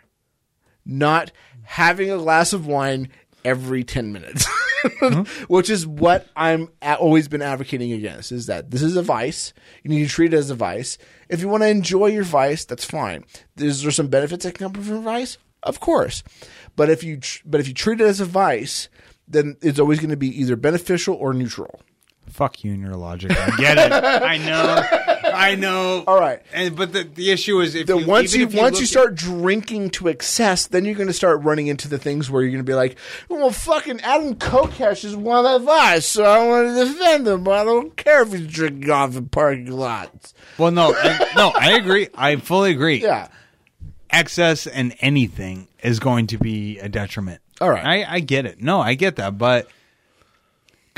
not having a glass of wine every ten minutes. Hmm? [laughs] Which is what I'm a- always been advocating against. Is that this is a vice? You need to treat it as a vice. If you want to enjoy your vice, that's fine. Is there some benefits that can come from vice? Of course, but if you tr- but if you treat it as a vice, then it's always going to be either beneficial or neutral. Fuck you and your logic. I get it. I know. I know. All right. And but the, the issue is if Then you, once you if once look you at- start drinking to excess, then you're going to start running into the things where you're going to be like, "Well, fucking Adam Kokesh is one of us, so I want to defend him. But I don't care if he's drinking off in parking lots." well, no, and- no, I agree. I fully agree. Yeah, Excess and anything is going to be a detriment. All right. I, I get it. No, I get that, but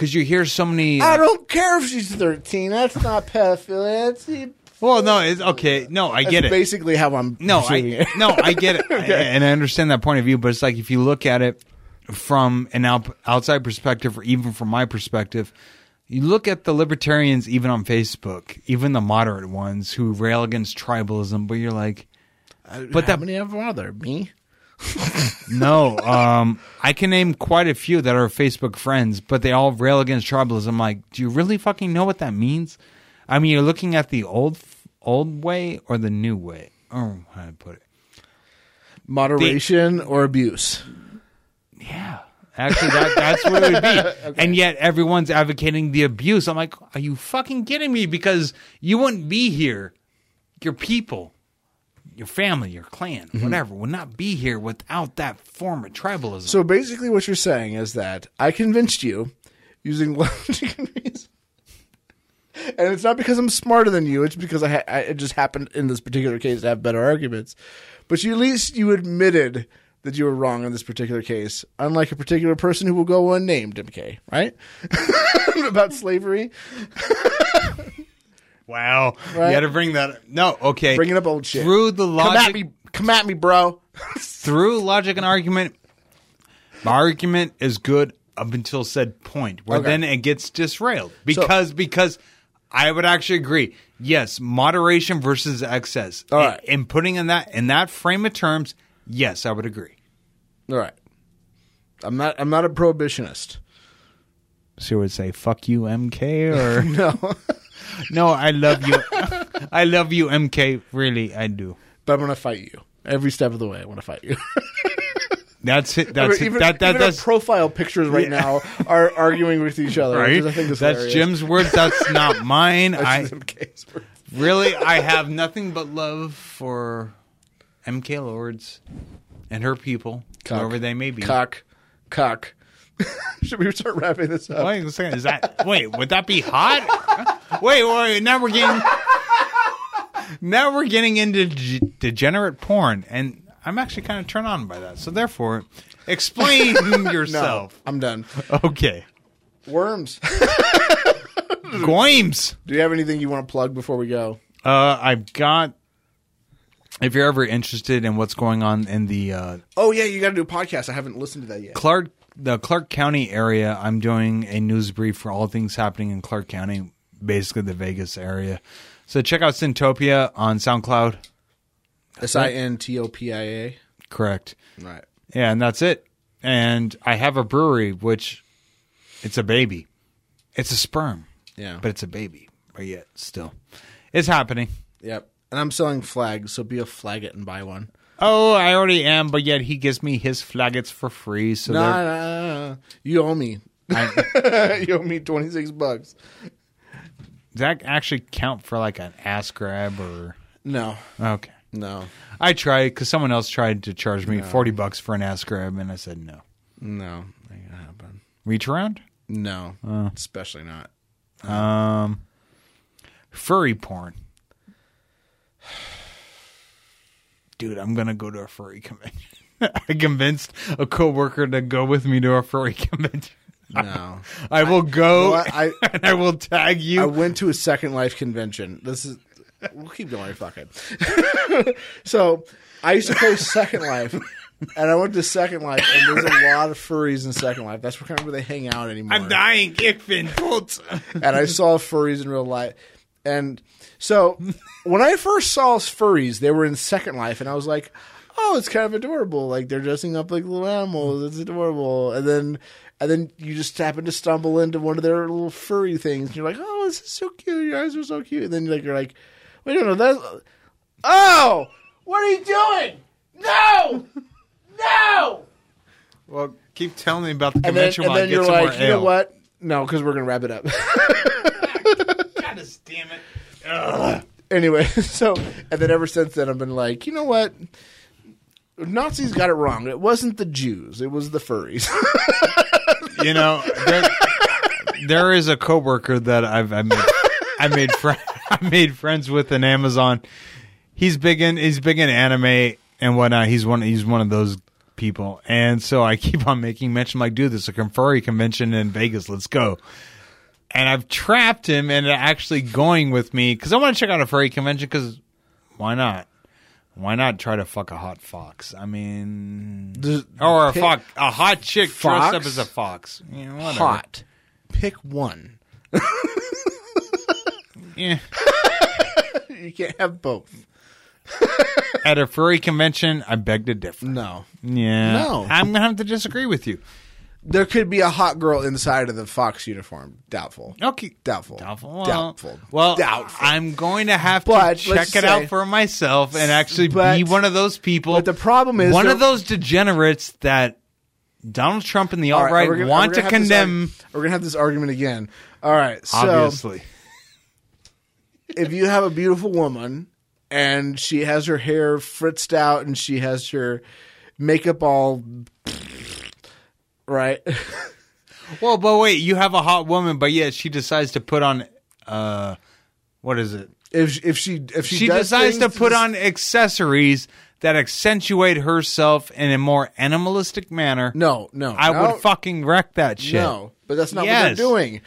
because you hear so many. I uh, don't care if she's 13. That's not pedophilia. That's, well, no, it's okay. No, I get that's it. basically how I'm No, I it. no, I get it, [laughs] and I understand that point of view. But it's like if you look at it from an out, outside perspective, or even from my perspective, you look at the libertarians, even on Facebook, even the moderate ones who rail against tribalism. But you're like, uh, But that- how many of them are there? Me? No, um, I can name quite a few that are Facebook friends, but they all rail against tribalism. Like, do you really fucking know what that means? I mean, you're looking at the old old way or the new way. Oh, how to put it. Moderation or abuse? Yeah. Actually, that, that's what it would be. [laughs] And yet everyone's advocating the abuse. I'm like, are you fucking kidding me? Because you wouldn't be here. Your people, your family, your clan, mm-hmm. whatever, would not be here without that form of tribalism. So basically, what you're saying is that I convinced you using [laughs] logic and reason. And it's not because I'm smarter than you. It's because I, ha- I it just happened in this particular case to have better arguments. But you, at least you admitted that you were wrong in this particular case, unlike a particular person who will go unnamed, MK, right? [laughs] About slavery. [laughs] wow. Right? You had to bring that. Up. No, okay. Bringing up old shit. Through the logic. Come at me. Come at me, bro. [laughs] through logic and argument, my argument is good up until said point, where Okay. then it gets disrailed because because I would actually agree. Yes, moderation versus excess. All right. In- in putting in that in that frame of terms, yes, I would agree. All right. I'm not. I'm not a prohibitionist. So you would say "fuck you, MK" or [laughs] No. [laughs] no? I love you. [laughs] I love you, MK. Really, I do. but I'm gonna fight you every step of the way. I want to fight you. [laughs] That's it. That's even, it. That that even that's profile pictures right now are arguing with each other. right. I think is That's hilarious. Jim's word. That's [laughs] not mine. That's I really, I have nothing but love for MK Lords and her people, Cock. wherever they may be. Cock, cock. [laughs] Should we start wrapping this up? Wait a second. Is that wait? Would that be hot? [laughs] wait, wait. Now we're getting. now we're getting into g- degenerate porn, and I'm actually kind of turned on by that. So therefore, explain [laughs] yourself. I'm done. Okay, Worms. Goims. Do you have anything you want to plug before we go? Uh, I've got. If you're ever interested in what's going on in the uh, Oh yeah, you got to do a podcast. I haven't listened to that yet. Clark, the Clark County area, I'm doing a news brief for all things happening in Clark County, basically the Vegas area. So check out Sintopia on SoundCloud. S i n t o p i a. Correct. Right. Yeah, and that's it. And I have a brewery, which it's a baby. It's a sperm, Yeah. but it's a baby. But yet, still, it's happening. yep. And I'm selling flags, so be a flag it and buy one. Oh, I already am, but yet he gives me his flagets for free. So No, no, no, no. You owe me. I, [laughs] you owe me 26 bucks. does that actually count for like an ass grab or No. okay? No. I tried because someone else tried to charge me forty bucks for an ass grab, and I said no. No. Ain't gonna happen. Reach around. No. Especially not. Um, furry porn. Dude, I'm gonna go to a furry convention. [laughs] I convinced a coworker to go with me to a furry [laughs] convention. No. [laughs] I will go? I- and I will tag you. I went to a Second Life convention. This is we'll keep going. Fuck it. so I used to play Second Life, and I went to Second Life, and there's a lot of furries in Second Life. That's where kind of where they hang out anymore. I'm dying. Tot. and I saw furries in real life. And so when I first saw furries, they were in Second Life, and I was like, "Oh, it's kind of adorable. Like they're dressing up like little animals. It's adorable." And then, and then you just happen to stumble into one of their little furry things, and you're like, "Oh, this is so cute. Your eyes are so cute." And then like you're like, "Wait a minute, that's oh, what are you doing? No, no!" Well, keep telling me about the And then, convention and then get you're some like, more "You know what? No, because we're gonna wrap it up." [laughs] God damn it. Anyway, [laughs] so and then ever since then, I've been like, you know what? Nazis got it wrong. It wasn't the Jews. It was the furries. [laughs] you know, there, there is a coworker that I've I made I made fri [laughs] I made friends with in Amazon. He's big in he's big in anime and whatnot. He's one he's one of those people, and so I keep on making mention like, dude, there's a furry convention in Vegas. Let's go. And I've trapped him into actually going with me because I want to check out a furry convention. Because why not? Why not try to fuck a hot fox? I mean, Does- or a fox, a hot chick dressed up Fox? as a fox. You know, whatever. Hot. Pick one. [laughs] Yeah. [laughs] You can't have both. At a furry convention, I beg to differ. No. Yeah. No. I'm gonna have to disagree with you. There could be a hot girl inside of the fox uniform. Doubtful. Okay. Doubtful. Doubtful. Well, Doubtful. Well, Doubtful. I'm going to have But to check it say- out for myself and actually But- be one of those people. But the problem is one of those degenerates that Donald Trump and the All alt right gonna- want to gonna this condemn. arg- we're gonna have this argument again. All right. So obviously. if you have a beautiful woman and she has her hair fritzed out and she has her makeup all right [laughs] Well, but wait, you have a hot woman, but yet she decides to put on. uh What is it? if if she if she, she decides to put on accessories that accentuate herself in a more animalistic manner. no no I no, would fucking wreck that shit. no but that's not Yes. what they're doing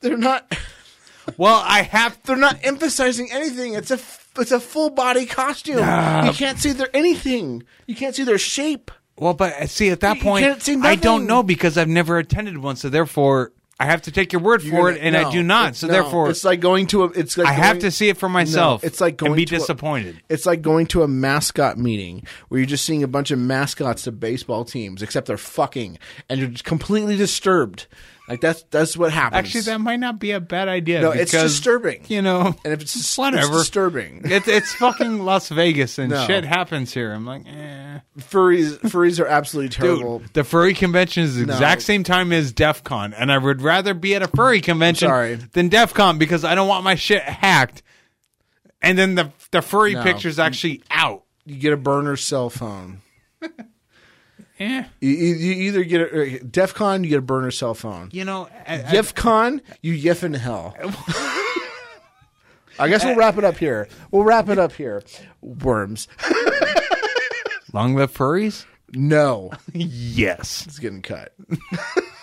they're not [laughs] Well, I have [laughs] they're not emphasizing anything it's a f- it's a full body costume you can't see their anything you can't see their shape Well, but uh, see, at that You point, see I don't nothing. know because I've never attended one, so therefore I have to take your word for it, and I do not. So therefore, it's like going to a it's like I have going- to see it for myself. It's like going and be to a- disappointed. It's like going to a mascot meeting where you're just seeing a bunch of mascots to baseball teams, except they're fucking, and you're just completely disturbed. Like that's that's what happens. Actually, that might not be a bad idea. no, it's disturbing. You know, and if it's whatever. it's disturbing. it's it's fucking [laughs] Las Vegas, and No. shit happens here. I'm like, eh. furries furries are absolutely terrible. Dude, the furry convention is the No. exact same time as DEF CON, and I would rather be at a furry convention than DEF CON because I don't want my shit hacked. And then the the furry No. picture's actually out. You get a burner cell phone. [laughs] eh. You, you either get a uh, DEF CON, you get a burner cell phone. You know, I, CON, you yef in hell. [laughs] I guess we'll uh, wrap it up here. We'll wrap it up here. Worms. Long live furries? No. [laughs] yes. It's getting cut. [laughs]